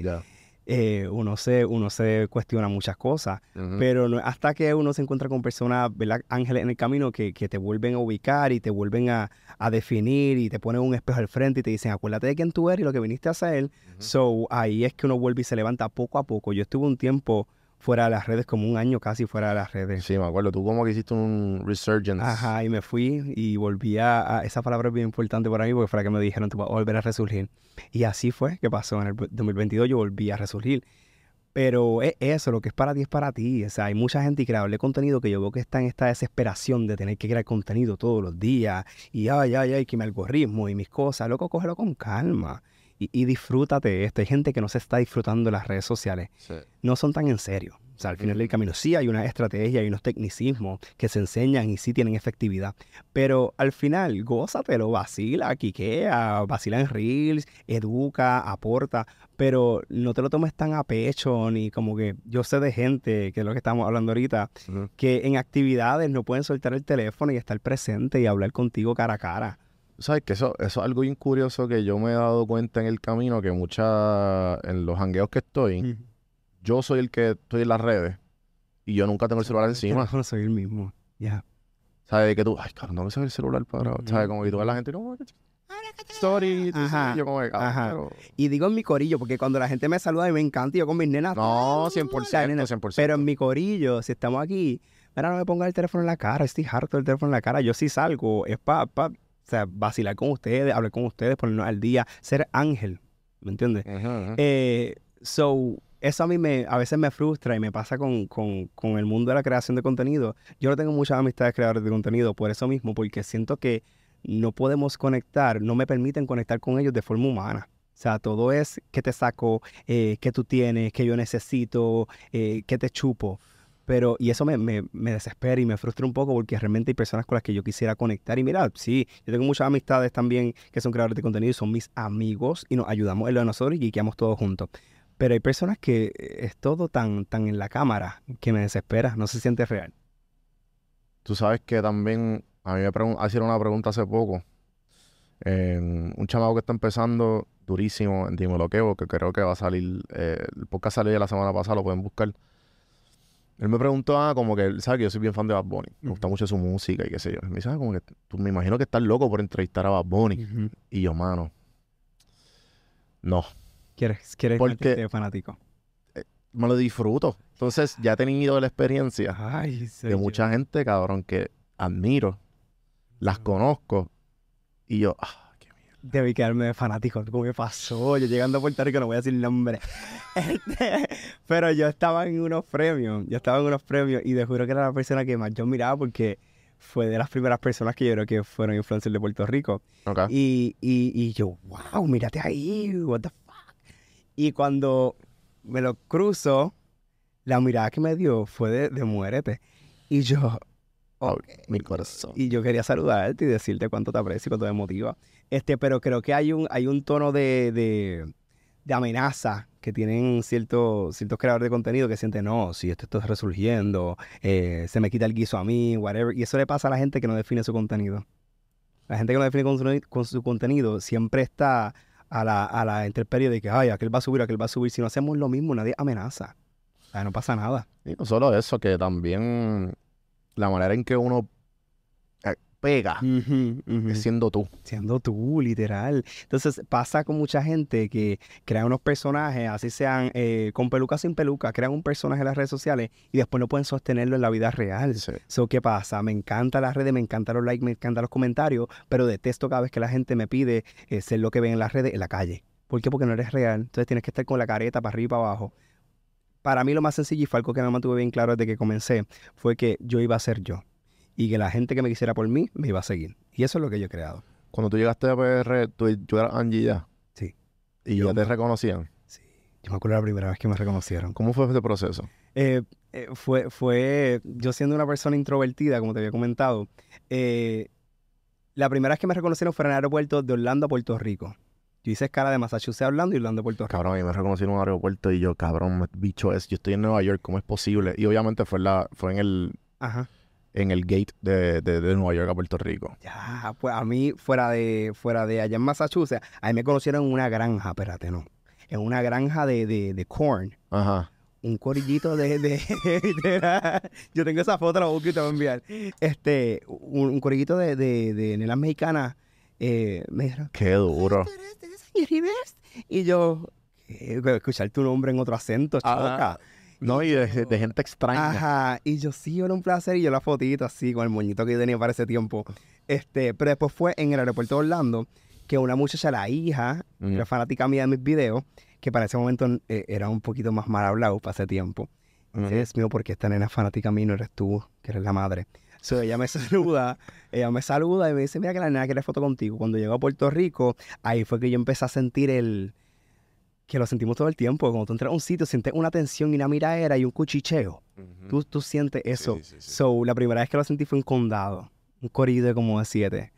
Eh, uno, se, uno se cuestiona muchas cosas. Pero no- hasta que uno se encuentra con personas, ¿verdad? Ángeles en el camino que, que te vuelven a ubicar y te vuelven a, a definir y te ponen un espejo al frente y te dicen, acuérdate de quién tú eres y lo que viniste a hacer. So, ahí es que uno vuelve y se levanta poco a poco. Yo estuve un tiempo fuera de las redes, como un año casi fuera de las redes. Sí, me acuerdo. Tú como que hiciste un resurgence. Ajá, y me fui y volví a, a- Esa palabra es bien importante para mí porque fue la que me dijeron, tú vas a volver a resurgir. Y así fue que pasó. En el 2022 yo volví a resurgir. Pero es eso, lo que es para ti es para ti. O sea, hay mucha gente y creador de contenido que yo veo que está en esta desesperación de tener que crear contenido todos los días. Y ay, ay, ay, que mi algoritmo y mis cosas. Loco, cógelo con calma. Y, y disfrútate de esto. Hay gente que no se está disfrutando de las redes sociales. Sí. No son tan en serio. O sea, al final del camino sí hay una estrategia, hay unos tecnicismos que se enseñan y sí tienen efectividad. Pero al final, gózatelo, vacila, quiquea, vacila en reels, educa, aporta, pero no te lo tomes tan a pecho ni como que yo sé de gente, que es lo que estamos hablando ahorita, que en actividades no pueden soltar el teléfono y estar presente y hablar contigo cara a cara. ¿Sabes que eso, eso es algo bien curioso que yo me he dado cuenta en el camino que muchas, en los hangueos que estoy, yo soy el que estoy en las redes y yo nunca tengo el celular encima. No soy el mismo. Ya. ¿Sabes? Que tú, ay, cabrón, no usas el celular para. ¿sabes? Como que tú ves a la gente, no, que- story, Ajá, sabes, yo como cabrón, ajá. pero- Y digo en mi corillo, porque cuando la gente me saluda y me encanta, y yo con mis nenas. No, ¡ah! 100%, nena, 100%. Pero en mi corillo, si estamos aquí, mira, no me ponga el teléfono en la cara, estoy harto del teléfono en la cara. Yo sí salgo, es para, pa, o sea, vacilar con ustedes, hablar con ustedes, ponernos al día, ser ángel, ¿me entiendes? Eh, so, eso a mí me, a veces me frustra y me pasa con, con, con el mundo de la creación de contenido. Yo no tengo muchas amistades creadores de contenido por eso mismo, porque siento que no podemos conectar, no me permiten conectar con ellos de forma humana. O sea, todo es que te saco, eh, que tú tienes, que yo necesito, eh, que te chupo. Pero, y eso me, me, me desespera y me frustra un poco porque realmente hay personas con las que yo quisiera conectar. Y mira, sí, yo tengo muchas amistades también que son creadores de contenido y son mis amigos y nos ayudamos en lo de nosotros y guiamos todos juntos. Pero hay personas que es todo tan, tan en la cámara que me desespera, no se siente real. Tú sabes que también a mí me hicieron una pregunta hace poco. un chamaco que está empezando durísimo en Dímelo Quebo, que creo que va a salir, eh, el podcast salió ya la semana pasada, lo pueden buscar. Él me preguntó, ah, como que, él sabe que yo soy bien fan de Bad Bunny, me gusta mucho su música y qué sé yo. Me dice, ah, como que tú me imagino que estás loco por entrevistar a Bad Bunny. Y yo, mano, no, ¿Quieres, quieres Porque- fanático? me lo disfruto. Entonces, ya he tenido la experiencia Ay, de mucha gente, cabrón, que admiro, las conozco, y yo, ah. Debí quedarme de fanático, ¿cómo me pasó? Yo llegando a Puerto Rico, no voy a decir nombre. Este, pero yo estaba en unos premios, yo estaba en unos premios y te juro que era la persona que más yo miraba porque fue de las primeras personas que yo creo que fueron influencers de Puerto Rico. Ok. Y, y, y yo, wow, mírate ahí, what the fuck. Y cuando me lo cruzo, la mirada que me dio fue de, de muérete. Y yo, Oh, mi corazón. Y yo quería saludarte y decirte cuánto te aprecio y cuánto me motiva. Este, pero creo que hay un, hay un tono de, de, amenaza que tienen ciertos ciertos creadores de contenido que sienten, no, si esto está resurgiendo, eh, se me quita el guiso a mí, whatever. Y eso le pasa a la gente que no define su contenido. La gente que no define con su, con su contenido siempre está a la, a la de que, ay, aquel va a subir, aquel va a subir. Si no hacemos lo mismo, nadie amenaza. No pasa nada. Y no solo eso, que también la manera en que uno pega siendo tú. siendo tú, literal. Entonces pasa con mucha gente que crea unos personajes, así sean eh, con peluca sin peluca, crean un personaje en las redes sociales y después no pueden sostenerlo en la vida real. Sí. So, ¿qué pasa? Me encanta las redes, me encantan los likes, me encantan los comentarios, pero detesto cada vez que la gente me pide eh, ser lo que ven en las redes en la calle. ¿Por qué? Porque no eres real. Entonces tienes que estar con la careta para arriba y para abajo. Para mí lo más sencillo y fue algo que me mantuve bien claro desde que comencé, fue que yo iba a ser yo. Y que la gente que me quisiera por mí me iba a seguir. Y eso es lo que yo he creado. Cuando tú llegaste a PR, tú, tú eras Angie ya. Sí. Y Yo ya te reconocían. Sí. Yo me acuerdo la primera vez que me reconocieron. ¿Cómo fue ese proceso? Eh, eh, fue, fue, yo siendo una persona introvertida, como te había comentado, eh, la primera vez que me reconocieron fue en el aeropuerto de Orlando a Puerto Rico. Yo hice escala de Massachusetts a Orlando y Orlando a Puerto Rico. Cabrón, mí me reconocieron en un aeropuerto y yo, cabrón, bicho es, yo estoy en Nueva York, ¿cómo es posible? Y obviamente fue la, fue en el, Ajá. En el gate de, de, de Nueva York a Puerto Rico. Ya, pues a mí, fuera de, fuera de allá en Massachusetts, a mí me conocieron en una granja, espérate, no. En una granja de, de, de corn. Ajá. un corillito de, de, yo tengo esa foto la busco y te voy a enviar este un, un corillito de, de, de nenas mexicanas eh, me dijeron Qué duro. "¿Tú eres Rivers?" y yo "¿Qué? escuchar tu nombre en otro acento choca No, y de, de gente extraña. Ajá, y yo sí, era un placer, y yo la fotito así, con el moñito que yo tenía para ese tiempo. Este, pero después fue en el aeropuerto de Orlando, que una muchacha, la hija, Mm. era fanática mía de mis videos, que para ese momento eh, era un poquito más mal hablado para ese tiempo. Ujú. Es mío porque esta nena es fanática mía no eres tú, que eres la madre. So, ella me saluda, ella me saluda y me dice, mira que la nena quiere foto contigo. Cuando llegó a Puerto Rico, ahí fue que yo empecé a sentir el... que lo sentimos todo el tiempo. Cuando tú entras a un sitio, sientes una tensión y una miradera y un cuchicheo. Tú, tú sientes eso. Sí, sí, sí. So, la primera vez que lo sentí fue en condado. Un corrido de como de siete.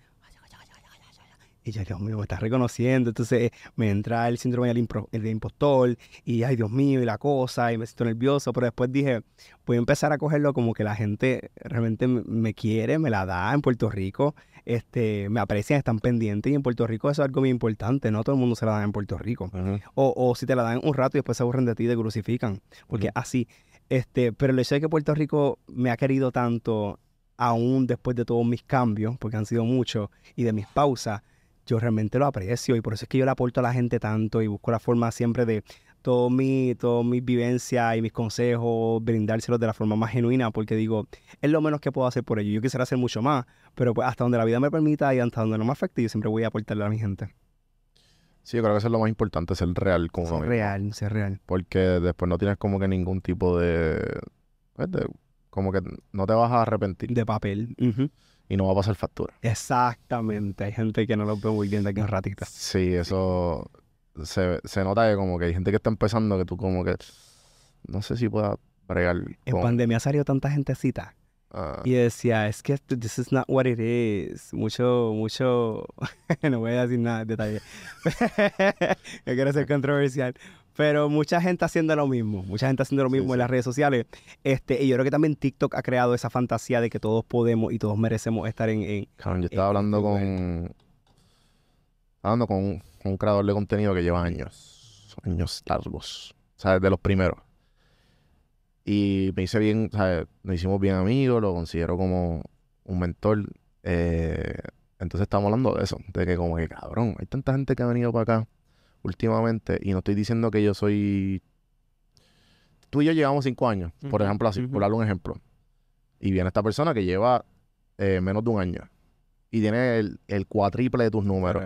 Y yo, Dios mío, me estás reconociendo. Entonces me entra el síndrome del, el de impostor. Y, ay, Dios mío, y la cosa. Y me siento nervioso. Pero después dije, voy a empezar a cogerlo como que la gente realmente me- quiere, me la da en Puerto Rico. Este, me aprecian, están pendientes. Y en Puerto Rico eso es algo muy importante. No todo el mundo se la da en Puerto Rico. O, o si te la dan un rato y después se aburren de ti y te crucifican. Porque Ujú. así. Este, pero el hecho de que Puerto Rico me ha querido tanto, aún después de todos mis cambios, porque han sido muchos, y de mis pausas, yo realmente lo aprecio. Y por eso es que yo le aporto a la gente tanto y busco la forma siempre de todo mi, todo mis vivencias y mis consejos, brindárselos de la forma más genuina, porque digo, es lo menos que puedo hacer por ello. Yo quisiera hacer mucho más, pero pues hasta donde la vida me permita y hasta donde no me afecte, yo siempre voy a aportarle a mi gente. Sí, yo creo que eso es lo más importante, ser real con Ser real, ser real. Porque después no tienes como que ningún tipo de, pues, de- Como que no te vas a arrepentir De papel. Ujú. Y no va a pasar factura. Exactamente. Hay gente que no lo ve muy bien de aquí a un ratito. Sí, eso se, se nota que como que hay gente que está empezando que tú como que no sé si pueda bregar En con- pandemia salió tanta gentecita. ah, Y decía, es que this is not what it is. Mucho, mucho... no voy a decir nada de detalle. no quiero ser controversial. Pero mucha gente haciendo lo mismo. Mucha gente haciendo lo Sí, mismo en sí. las redes sociales. Este, y yo creo que también TikTok ha creado esa fantasía de que todos podemos y todos merecemos estar en... en- cabrón, yo eh, estaba hablando qué con estaba hablando con, un- con un creador de contenido que lleva años, años largos, o sea, de los primeros. Y me hice bien, o sea, nos hicimos bien amigos, lo considero como un mentor. eh, entonces estamos hablando de eso, de que como que cabrón, hay tanta gente que ha venido para acá últimamente y no estoy diciendo que yo soy... Tú y yo llevamos cinco años, por ejemplo, así, por darle un ejemplo. Y viene esta persona que lleva eh, menos de un año y tiene el, el cuatriple de tus números.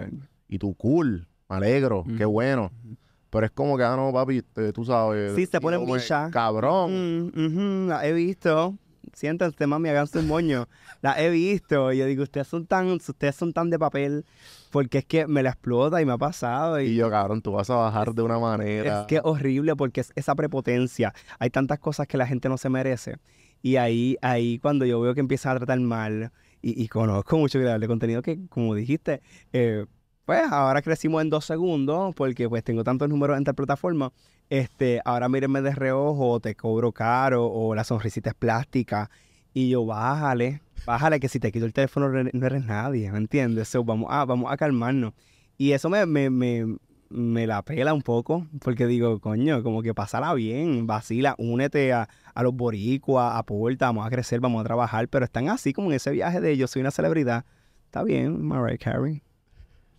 Y tú, cool, me alegro, qué bueno. Pero es como que, ah, no, papi, eh, tú sabes. Sí, se y pone como que, bicha. Cabrón. Mm, he visto. Siéntense, mami, háganse un moño. La he visto. Y yo digo, ustedes son tan, ustedes son tan de papel. Porque es que me la explota y me ha pasado. Y Y, yo, cabrón, tú vas a bajar de una manera. es que es horrible porque es esa prepotencia. Hay tantas cosas que la gente no se merece. Y ahí, ahí cuando yo veo que empiezan a tratar mal, y, y conozco mucho creador de contenido que, como dijiste, eh, pues ahora crecimos en dos segundos porque pues tengo tantos números en tal plataforma. Este, ahora mírenme de reojo, te cobro caro, o la sonrisita es plástica. Y yo, bájale, bájale, que si te quito el teléfono no eres- nadie, ¿me entiendes? So, vamos, a, vamos a calmarnos. Y eso me, me, me, me la pela un poco, porque digo, coño, como que pásala bien, vacila, únete a, a los boricuas, aporta, vamos a crecer, vamos a trabajar, pero están así como en ese viaje de yo soy una celebridad. Está bien, Mariah Carey.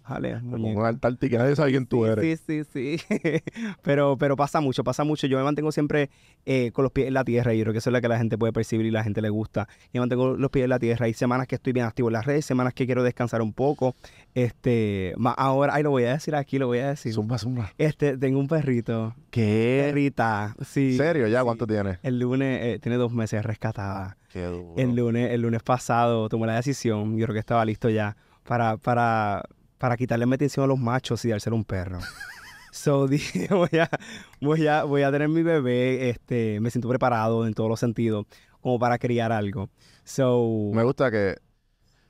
Jale, Te muñeco. pongo en altar que nadie sabe quién tú eres. Sí, sí, sí. pero, pero pasa mucho, pasa mucho. Yo me mantengo siempre eh, con los pies en la tierra y yo creo que eso es lo que la gente puede percibir y la gente le gusta. Yo mantengo los pies en la tierra. Hay semanas que estoy bien activo en las redes, semanas que quiero descansar un poco. Este, más ahora, ay, lo voy a decir aquí, lo voy a decir. Zumba, zumba. Este, tengo un perrito. ¿Qué? Perrita, sí. ¿En serio? ¿Ya sí. cuánto tienes? El lunes, eh, tiene dos meses rescatada. Qué duro. El lunes, el lunes pasado tomé la decisión, yo creo que estaba listo ya, para, para, para quitarle mi atención a los machos y dárselo un perro. So dije, voy a, voy a, voy a tener mi bebé, este, me siento preparado en todos los sentidos, como para criar algo. So, Me gusta que,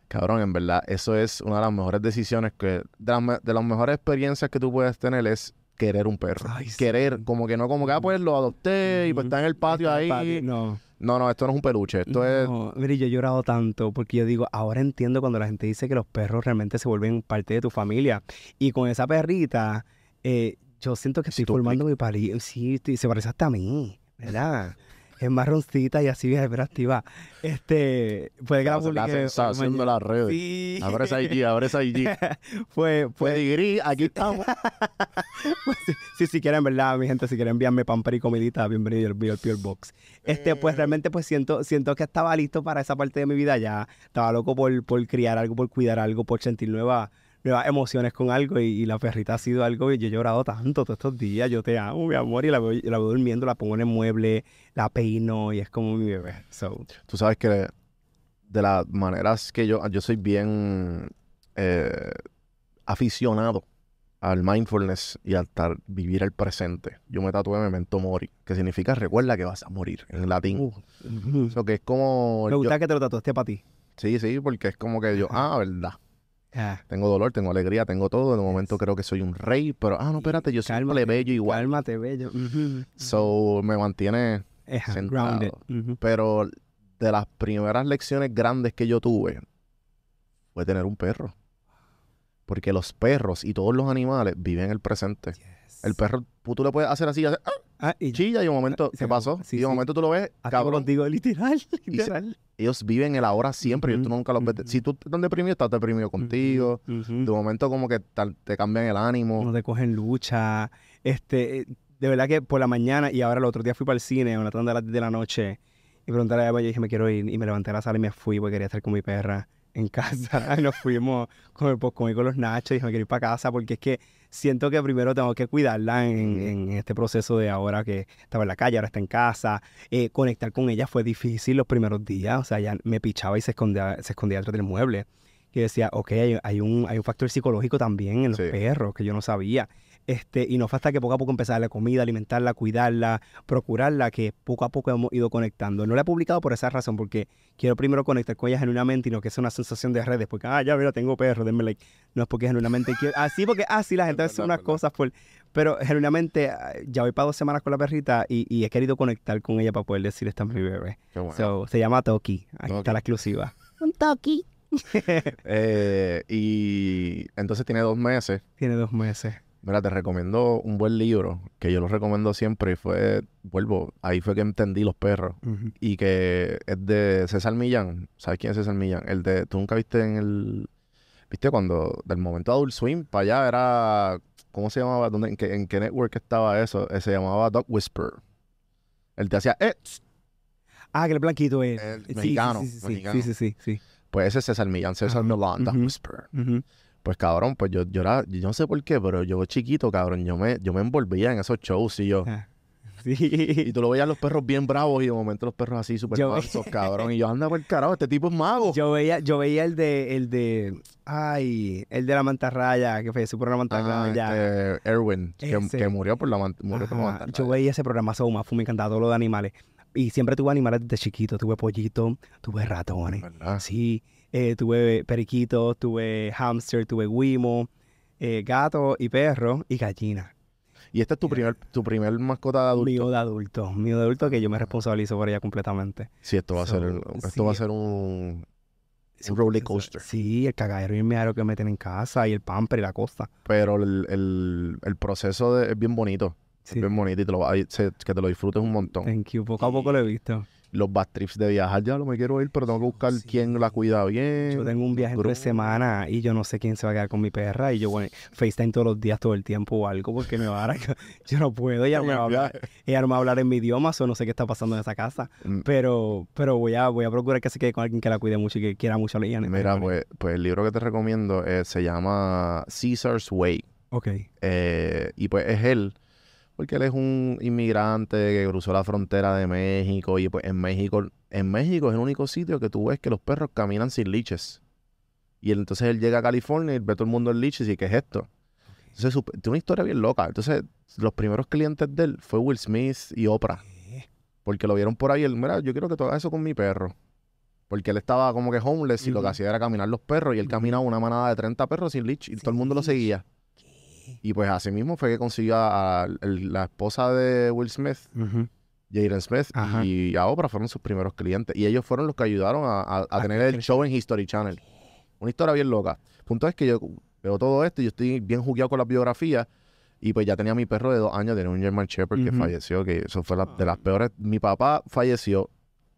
cabrón, en verdad, eso es una de las mejores decisiones que, de las, de las mejores experiencias que tú puedes tener es querer un perro. Ay, sí. Querer, como que no, como que, ah, pues lo adopté y pues está en el patio está ahí. el patio. No, No, no, esto no es un peluche, esto es... no, mire, yo he llorado tanto porque yo digo, ahora entiendo cuando la gente dice que los perros realmente se vuelven parte de tu familia. Y con esa perrita, eh, yo siento que estoy formando mi pari. Sí, se parece hasta a mí, ¿verdad? Es marroncita y así bien hiperactiva. Este, puede que la la publique sensación de las redes. Sí. Abre esa IG, abre esa IG. Fue, fue, Pedigrí, aquí estamos. pues, sí, sí, si quieren, ¿verdad? Mi gente, si quieren enviarme pamper y comidita, bienvenido al Beer Pure Box. Este, pues Eh. realmente pues siento, siento que estaba listo para esa parte de mi vida ya. Estaba loco por, por criar algo, por cuidar algo, por sentir nuevas nuevas emociones con algo y, y la perrita ha sido algo que yo he llorado tanto todos estos días. Yo te amo, mi amor, y la veo, la veo durmiendo, la pongo en el mueble, la peino y es como mi bebé. So, Tú sabes que de las maneras que yo, yo soy bien eh, aficionado al mindfulness y al estar- vivir el presente. Yo me tatué Memento Mori, que significa recuerda que vas a morir en latín. Uh, que es como... Me yo- gusta que te lo tatuaste para ti. sí, sí, porque es como que yo, ah, verdad. Ah, Tengo dolor, tengo alegría, tengo todo. De momento Yes. creo que soy un rey, pero, ah, no, espérate, yo soy un plebeyo igual. Cálmate, bello. So, me mantiene sentado. grounded. Pero de las primeras lecciones grandes que yo tuve fue tener un perro. Porque los perros y todos los animales viven en el presente. El perro, tú tú le puedes hacer así, hacer, ¡ah! Ah, y chilla, y un momento, Se ¿qué pasó? Sí, y de sí. momento tú lo ves, Así cabrón. contigo, literal, se- literal. Ellos viven el ahora siempre. y tú nunca los ves. Si tú estás deprimido, estás deprimido contigo. De momento, como que tal- te cambian el ánimo. no te cogen lucha. Este, eh, de verdad que por la mañana y ahora el otro día fui para el cine a una tanda de las 10 de la noche y preguntarle a ella, yo dije, me quiero ir. Y me levanté a la sala y me fui porque quería estar con mi perra en casa. Y nos fuimos con el con, con los nachos y dije, me quiero ir para casa porque es que siento que primero tengo que cuidarla en, este proceso de ahora que estaba en la calle, ahora está en casa. Eh, conectar con ella fue difícil los primeros días. O sea, ella me pichaba y se escondía, se escondía detrás del mueble. Y decía, ok, hay, hay un, hay un factor psicológico también en los Sí. perros que yo no sabía. Este, y no fue hasta que poco a poco empecé a darle comida, alimentarla, cuidarla, procurarla, que poco a poco hemos ido conectando. No la he publicado por esa razón, porque quiero primero conectar con ella genuinamente y no que sea una sensación de redes, porque, ah, ya mira, tengo perro, denme like. No es porque genuinamente quiero. Ah, sí, porque, ah, sí, la gente Es hace unas cosas por. Pero genuinamente, ah, ya voy para dos semanas con la perrita y, y he querido conectar con ella para poder decir, esta es mi bebé. Qué bueno. So, se llama Toki. Ahí Toki. está la exclusiva. Un toqui. Eh, y entonces tiene dos meses. Tiene dos meses. Mira, te recomiendo un buen libro que yo lo recomiendo siempre y fue, vuelvo, ahí fue que entendí los perros. Y que es de César Millán. ¿Sabes quién es César Millán? El de, tú nunca viste en el, viste cuando del momento de Adult Swim para allá era, ¿cómo se llamaba? ¿Dónde, en, qué, ¿En qué network estaba eso? Eh, se llamaba Dog Whisper. Él te hacía, eh. Ah, que el blanquito es. El Sí, mexicano, Sí, sí, sí, mexicano. sí, sí, sí, pues ese es César Millán, César Ajá. Millán, Dog Ujú. Whisper. Pues cabrón, pues yo, yo era, yo no sé por qué, pero yo chiquito, cabrón, yo me, yo me envolvía en esos shows y yo, Ah, y Sí. tú lo veías los perros bien bravos y de momento los perros así súper mansos, cabrón. Y yo, anda por el carajo, este tipo es mago. Yo veía, yo veía el de, el de, ay, el de la mantarraya, que falleció por la Ah, mantarraya. este, Erwin, que, que murió por la, man- murió por la Ajá, mantarraya. Yo veía ese programa Soma, fue me encantaba todo lo de animales. Y siempre tuve animales desde chiquito. Tuve pollito, tuve ratones. ¿Verdad? Sí, eh, tuve periquito, tuve hamster, tuve guimo, eh, gato y perro y gallina. Y este es tu primer, tu primer mascota de adulto. Mío de adulto, mío de adulto que yo me responsabilizo por ella completamente. Sí, esto va a ser, esto sí. va a ser un, un roller coaster. Sí, el cagadero y el meadero que meten en casa y el pamper y la costa. Pero el, el, el proceso de- es bien bonito. Sí. Es bien bonito y te lo, que te lo disfrutes un montón. Thank you. Poco a poco lo he visto. Los bad trips de viajar, ya lo me quiero ir, pero tengo que buscar Sí. quién la cuida bien. Yo tengo un viaje en tres semanas y yo no sé quién se va a quedar con mi perra. Y yo, bueno, FaceTime todos los días, todo el tiempo o algo, porque me va a dar. Yo no puedo, ella no me va a hablar. Ella no me va a hablar en mi idioma, o no sé qué está pasando en esa casa. Mm, Pero, pero voy a, voy a procurar que se quede con alguien que la cuide mucho y que quiera mucho a ella. Mira, pues, pues el libro que te recomiendo eh, se llama Caesar's Way. Ok. Eh, y pues es él, porque él es un inmigrante que cruzó la frontera de México. Y pues en México, en México es el único sitio que tú ves que los perros caminan sin liches. Y él- entonces él llega a California y ve todo el mundo en liches y ¿qué es esto? Entonces tiene una historia bien loca. Entonces los primeros clientes de él fue Will Smith y Oprah. Porque lo vieron por ahí. Él, mira, yo quiero que tú hagas eso con mi perro. Porque él estaba como que homeless y lo que hacía era caminar los perros. Y él caminaba una manada de 30 perros sin leash. Y todo el mundo lo seguía. Y pues así mismo fue que consiguió a, a el- la esposa de Will Smith. Jaden Smith, Ajá. y a Oprah fueron sus primeros clientes. Y ellos fueron los que ayudaron a, a- a A tener el show en History Channel. Una historia bien loca. Punto es que yo veo todo esto y yo estoy bien jugueado con las biografías. Y pues ya tenía mi perro de dos años, tenía un German Shepherd que falleció, que eso fue la- de las peores. Mi papá falleció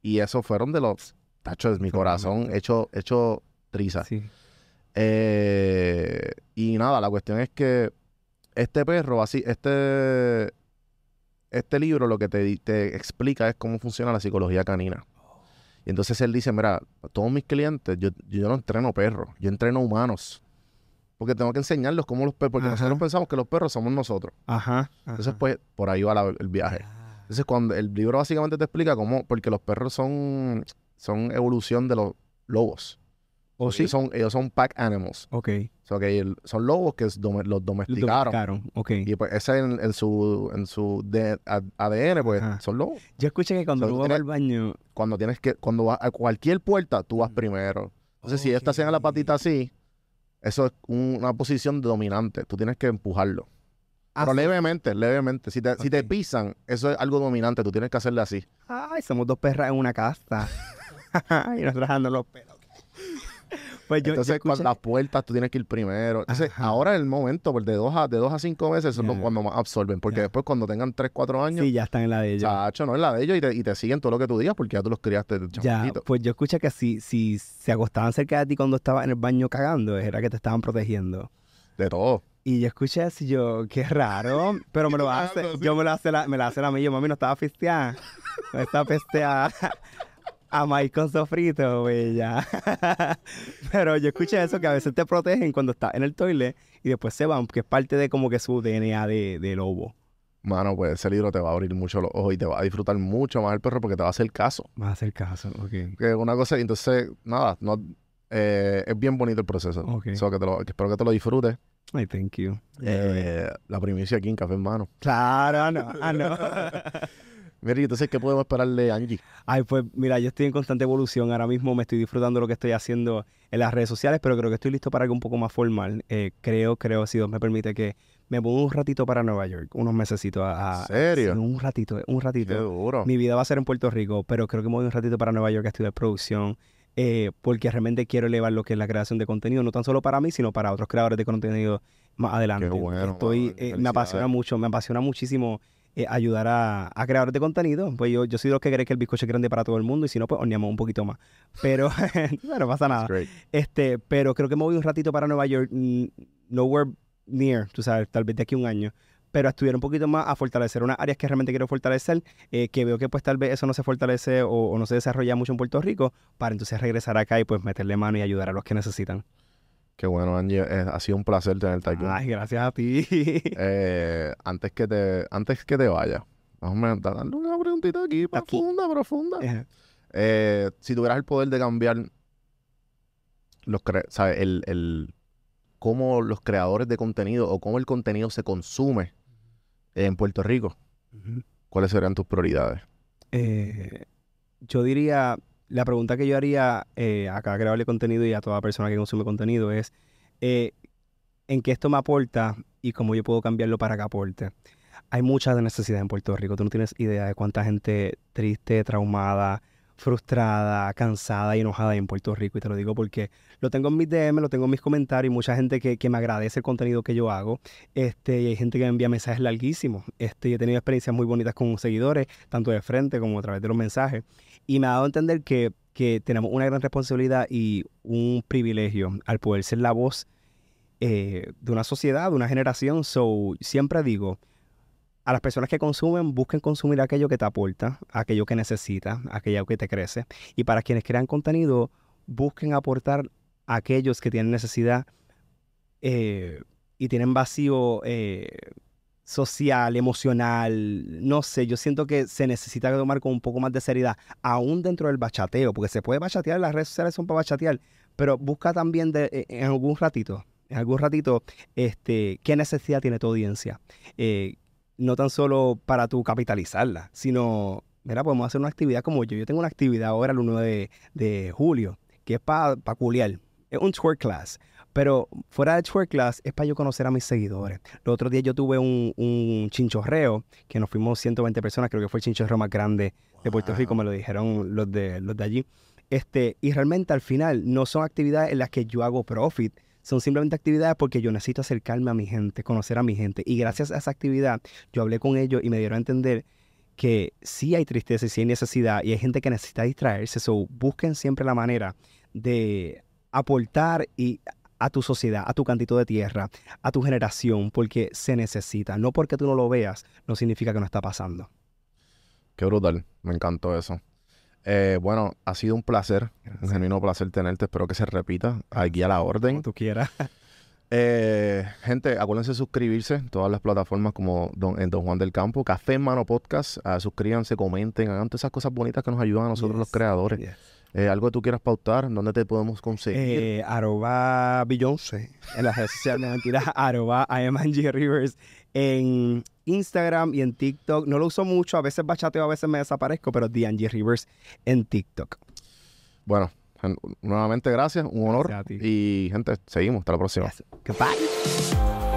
y eso fueron de los tachos de mi corazón hecho, hecho triza. Sí. Eh, y nada, la cuestión es que este perro, así, este, este libro lo que te, te explica es cómo funciona la psicología canina. Y entonces él dice, mira, todos mis clientes, yo, yo no entreno perros, yo entreno humanos. Porque tengo que enseñarlos cómo los perros, porque Ajá. nosotros pensamos que los perros somos nosotros. Ajá. Entonces, pues, por ahí va la- el viaje. Ah. Entonces, cuando el libro básicamente te explica cómo, porque los perros son, son evolución de los lobos. ¿O Ellos Oh, sí? son, ellos son pack animals. Ok. Que el- son lobos que los domesticaron. domesticaron, Ok. Y pues ese en, en su, en su de- ADN, pues Ajá. son lobos. Yo escuché que cuando So, uno va tiene- al baño... Cuando tienes que, cuando vas a cualquier puerta, tú vas primero. Entonces, si ellos te hacen la patita así, eso es un- una posición dominante. Tú tienes que empujarlo. Pero Ah, levemente, levemente. Si te, si te pisan, eso es algo dominante. Tú tienes que hacerle así. Ay, somos dos perras en una casa. y nosotros dando los pelos. Pues yo, yo Entonces, escuché- las puertas, tú tienes que ir primero. Entonces, Ajá. ahora es el momento, pues, de dos a, de dos a cinco meses, lo- cuando más absorben. Porque Ya. después, cuando tengan tres, cuatro años, Sí, ya están en la de ellos. chacho, no es la de ellos y te, y te siguen todo lo que tú digas porque ya tú los criaste de Ya, pues yo escuché que si, si se acostaban cerca de ti cuando estabas en el baño cagando, era que te estaban protegiendo. De todo. Y yo escuché así, yo, qué raro, pero me lo hace, yo me lo hace la, me la hace la mía, yo, mami, no estaba pisteada, no estaba pisteada a maíz con sofrito, bella. pero yo escuché eso, que a veces te protegen cuando estás en el toilet y después se van, porque es parte de como que su DNA de, de lobo. Mano, pues ese libro te va a abrir mucho los ojos y te va a disfrutar mucho más el perro porque te va a hacer caso. Vas a hacer caso, ok. Que una cosa, entonces, nada, no, eh, es bien bonito el proceso. Ok. So, que te lo- que espero que te lo disfrutes. Ay, thank you. Eh, la primicia aquí en Café en Mano. Claro, ah, no, ah, no. Mira, entonces, ¿qué podemos esperarle de Angie? Ay, pues mira, yo estoy en constante evolución. Ahora mismo me estoy disfrutando lo que estoy haciendo en las redes sociales, pero creo que estoy listo para algo un poco más formal. Eh, creo, creo, si Dios me permite, que me ponga un ratito para Nueva York, unos mesecitos. A, a- ¿Serio? sí, un ratito, un Qué ratito. duro. Mi vida va a ser en Puerto Rico, pero creo que me voy un ratito para Nueva York a estudiar producción, eh, porque realmente quiero elevar lo que es la creación de contenido, no tan solo para mí, sino para otros creadores de contenido más adelante. Qué bueno, Estoy, eh, me apasiona mucho, me apasiona muchísimo eh, ayudar a, a creadores de contenido. Pues yo, yo soy de los que cree que el bizcocho es grande para todo el mundo y si no, pues horneamos un poquito más. Pero no pasa nada. Este, pero creo que me voy un ratito para Nueva York, nowhere near, tú sabes, tal vez de aquí a un año. Pero a estudiar un poquito más, a fortalecer unas áreas que realmente quiero fortalecer, eh, que veo que pues tal vez eso no se fortalece o, o no se desarrolla mucho en Puerto Rico, para entonces regresar acá y pues meterle mano y ayudar a los que necesitan. Qué bueno, Angie. eh, ha sido un placer tenerte aquí. Ay, gracias a ti. Eh, antes que te antes que te vaya, vamos a darle una preguntita aquí, profunda, profunda. Eh, si tuvieras el poder de cambiar los ¿sabes? El, el cómo los creadores de contenido o cómo el contenido se consume en Puerto Rico. ¿cuáles serían tus prioridades? Yo diría, la pregunta que yo haría eh, a cada creador de contenido y a toda persona que consume contenido es, eh, ¿en qué esto me aporta y cómo yo puedo cambiarlo para que aporte? Hay mucha necesidad en Puerto Rico. Tú no tienes idea de cuánta gente triste, traumada, frustrada, cansada y enojada hay en Puerto Rico. Y te lo digo porque lo tengo en mis DM, lo tengo en mis comentarios y mucha gente que, me agradece el contenido que yo hago. Este, y hay gente que me envía mensajes larguísimos. Este, y he tenido experiencias muy bonitas con seguidores, tanto de frente como a través de los mensajes. Y me ha dado a entender que, que tenemos una gran responsabilidad y un privilegio al poder ser la voz eh, de una sociedad, de una generación. So, siempre digo, a las personas que consumen, busquen consumir aquello que te aporta, aquello que necesitas, aquello que te crece. Y para quienes crean contenido, busquen aportar a aquellos que tienen necesidad eh, y tienen vacío eh, social, emocional, no sé, yo siento que se necesita tomar con un poco más de seriedad, aún dentro del bachateo, porque se puede bachatear, las redes sociales son para bachatear, pero busca también de, eh, en algún ratito, en algún ratito, este, qué necesidad tiene tu audiencia. Eh, no tan solo para tú capitalizarla, sino, mira, podemos hacer una actividad como yo. Yo tengo una actividad ahora el 1 de, julio, que es para pa culiar. Es un twerk class. Pero fuera de twerk class es para yo conocer a mis seguidores. Los otros días yo tuve un, un chinchorreo, que nos fuimos 120 personas, creo que fue el chinchorreo más grande de Puerto Rico, me lo dijeron los de, los de allí. Este, y realmente al final no son actividades en las que yo hago profit, son simplemente actividades porque yo necesito acercarme a mi gente, conocer a mi gente. Y gracias a esa actividad, yo hablé con ellos y me dieron a entender que sí hay tristeza y sí hay necesidad y hay gente que necesita distraerse. So, busquen siempre la manera de aportar y a tu sociedad, a tu cantito de tierra, a tu generación, porque se necesita. No porque tú no lo veas, no significa que no está pasando. Qué brutal, me encantó eso. Eh, bueno, ha sido un placer, un genuino placer tenerte. Espero que se repita aquí a la orden. Como tú quieras. Eh, gente, acuérdense de suscribirse en todas las plataformas como Don, en Don Juan del Campo, Café en Mano Podcast. Ah, suscríbanse, comenten, hagan todas esas cosas bonitas que nos ayudan a nosotros los creadores. yes. Eh, ¿Algo que tú quieras pautar? ¿Dónde te podemos conseguir? Eh, arroba Beyoncé en las redes sociales, no, mentira, arroba I am Angie Rivers en Instagram y en TikTok. No lo uso mucho, a veces bachateo, a veces me desaparezco, pero Angie Rivers en TikTok. Bueno, nuevamente gracias, un honor. Gracias a ti. Y gente, seguimos, hasta la próxima. Goodbye.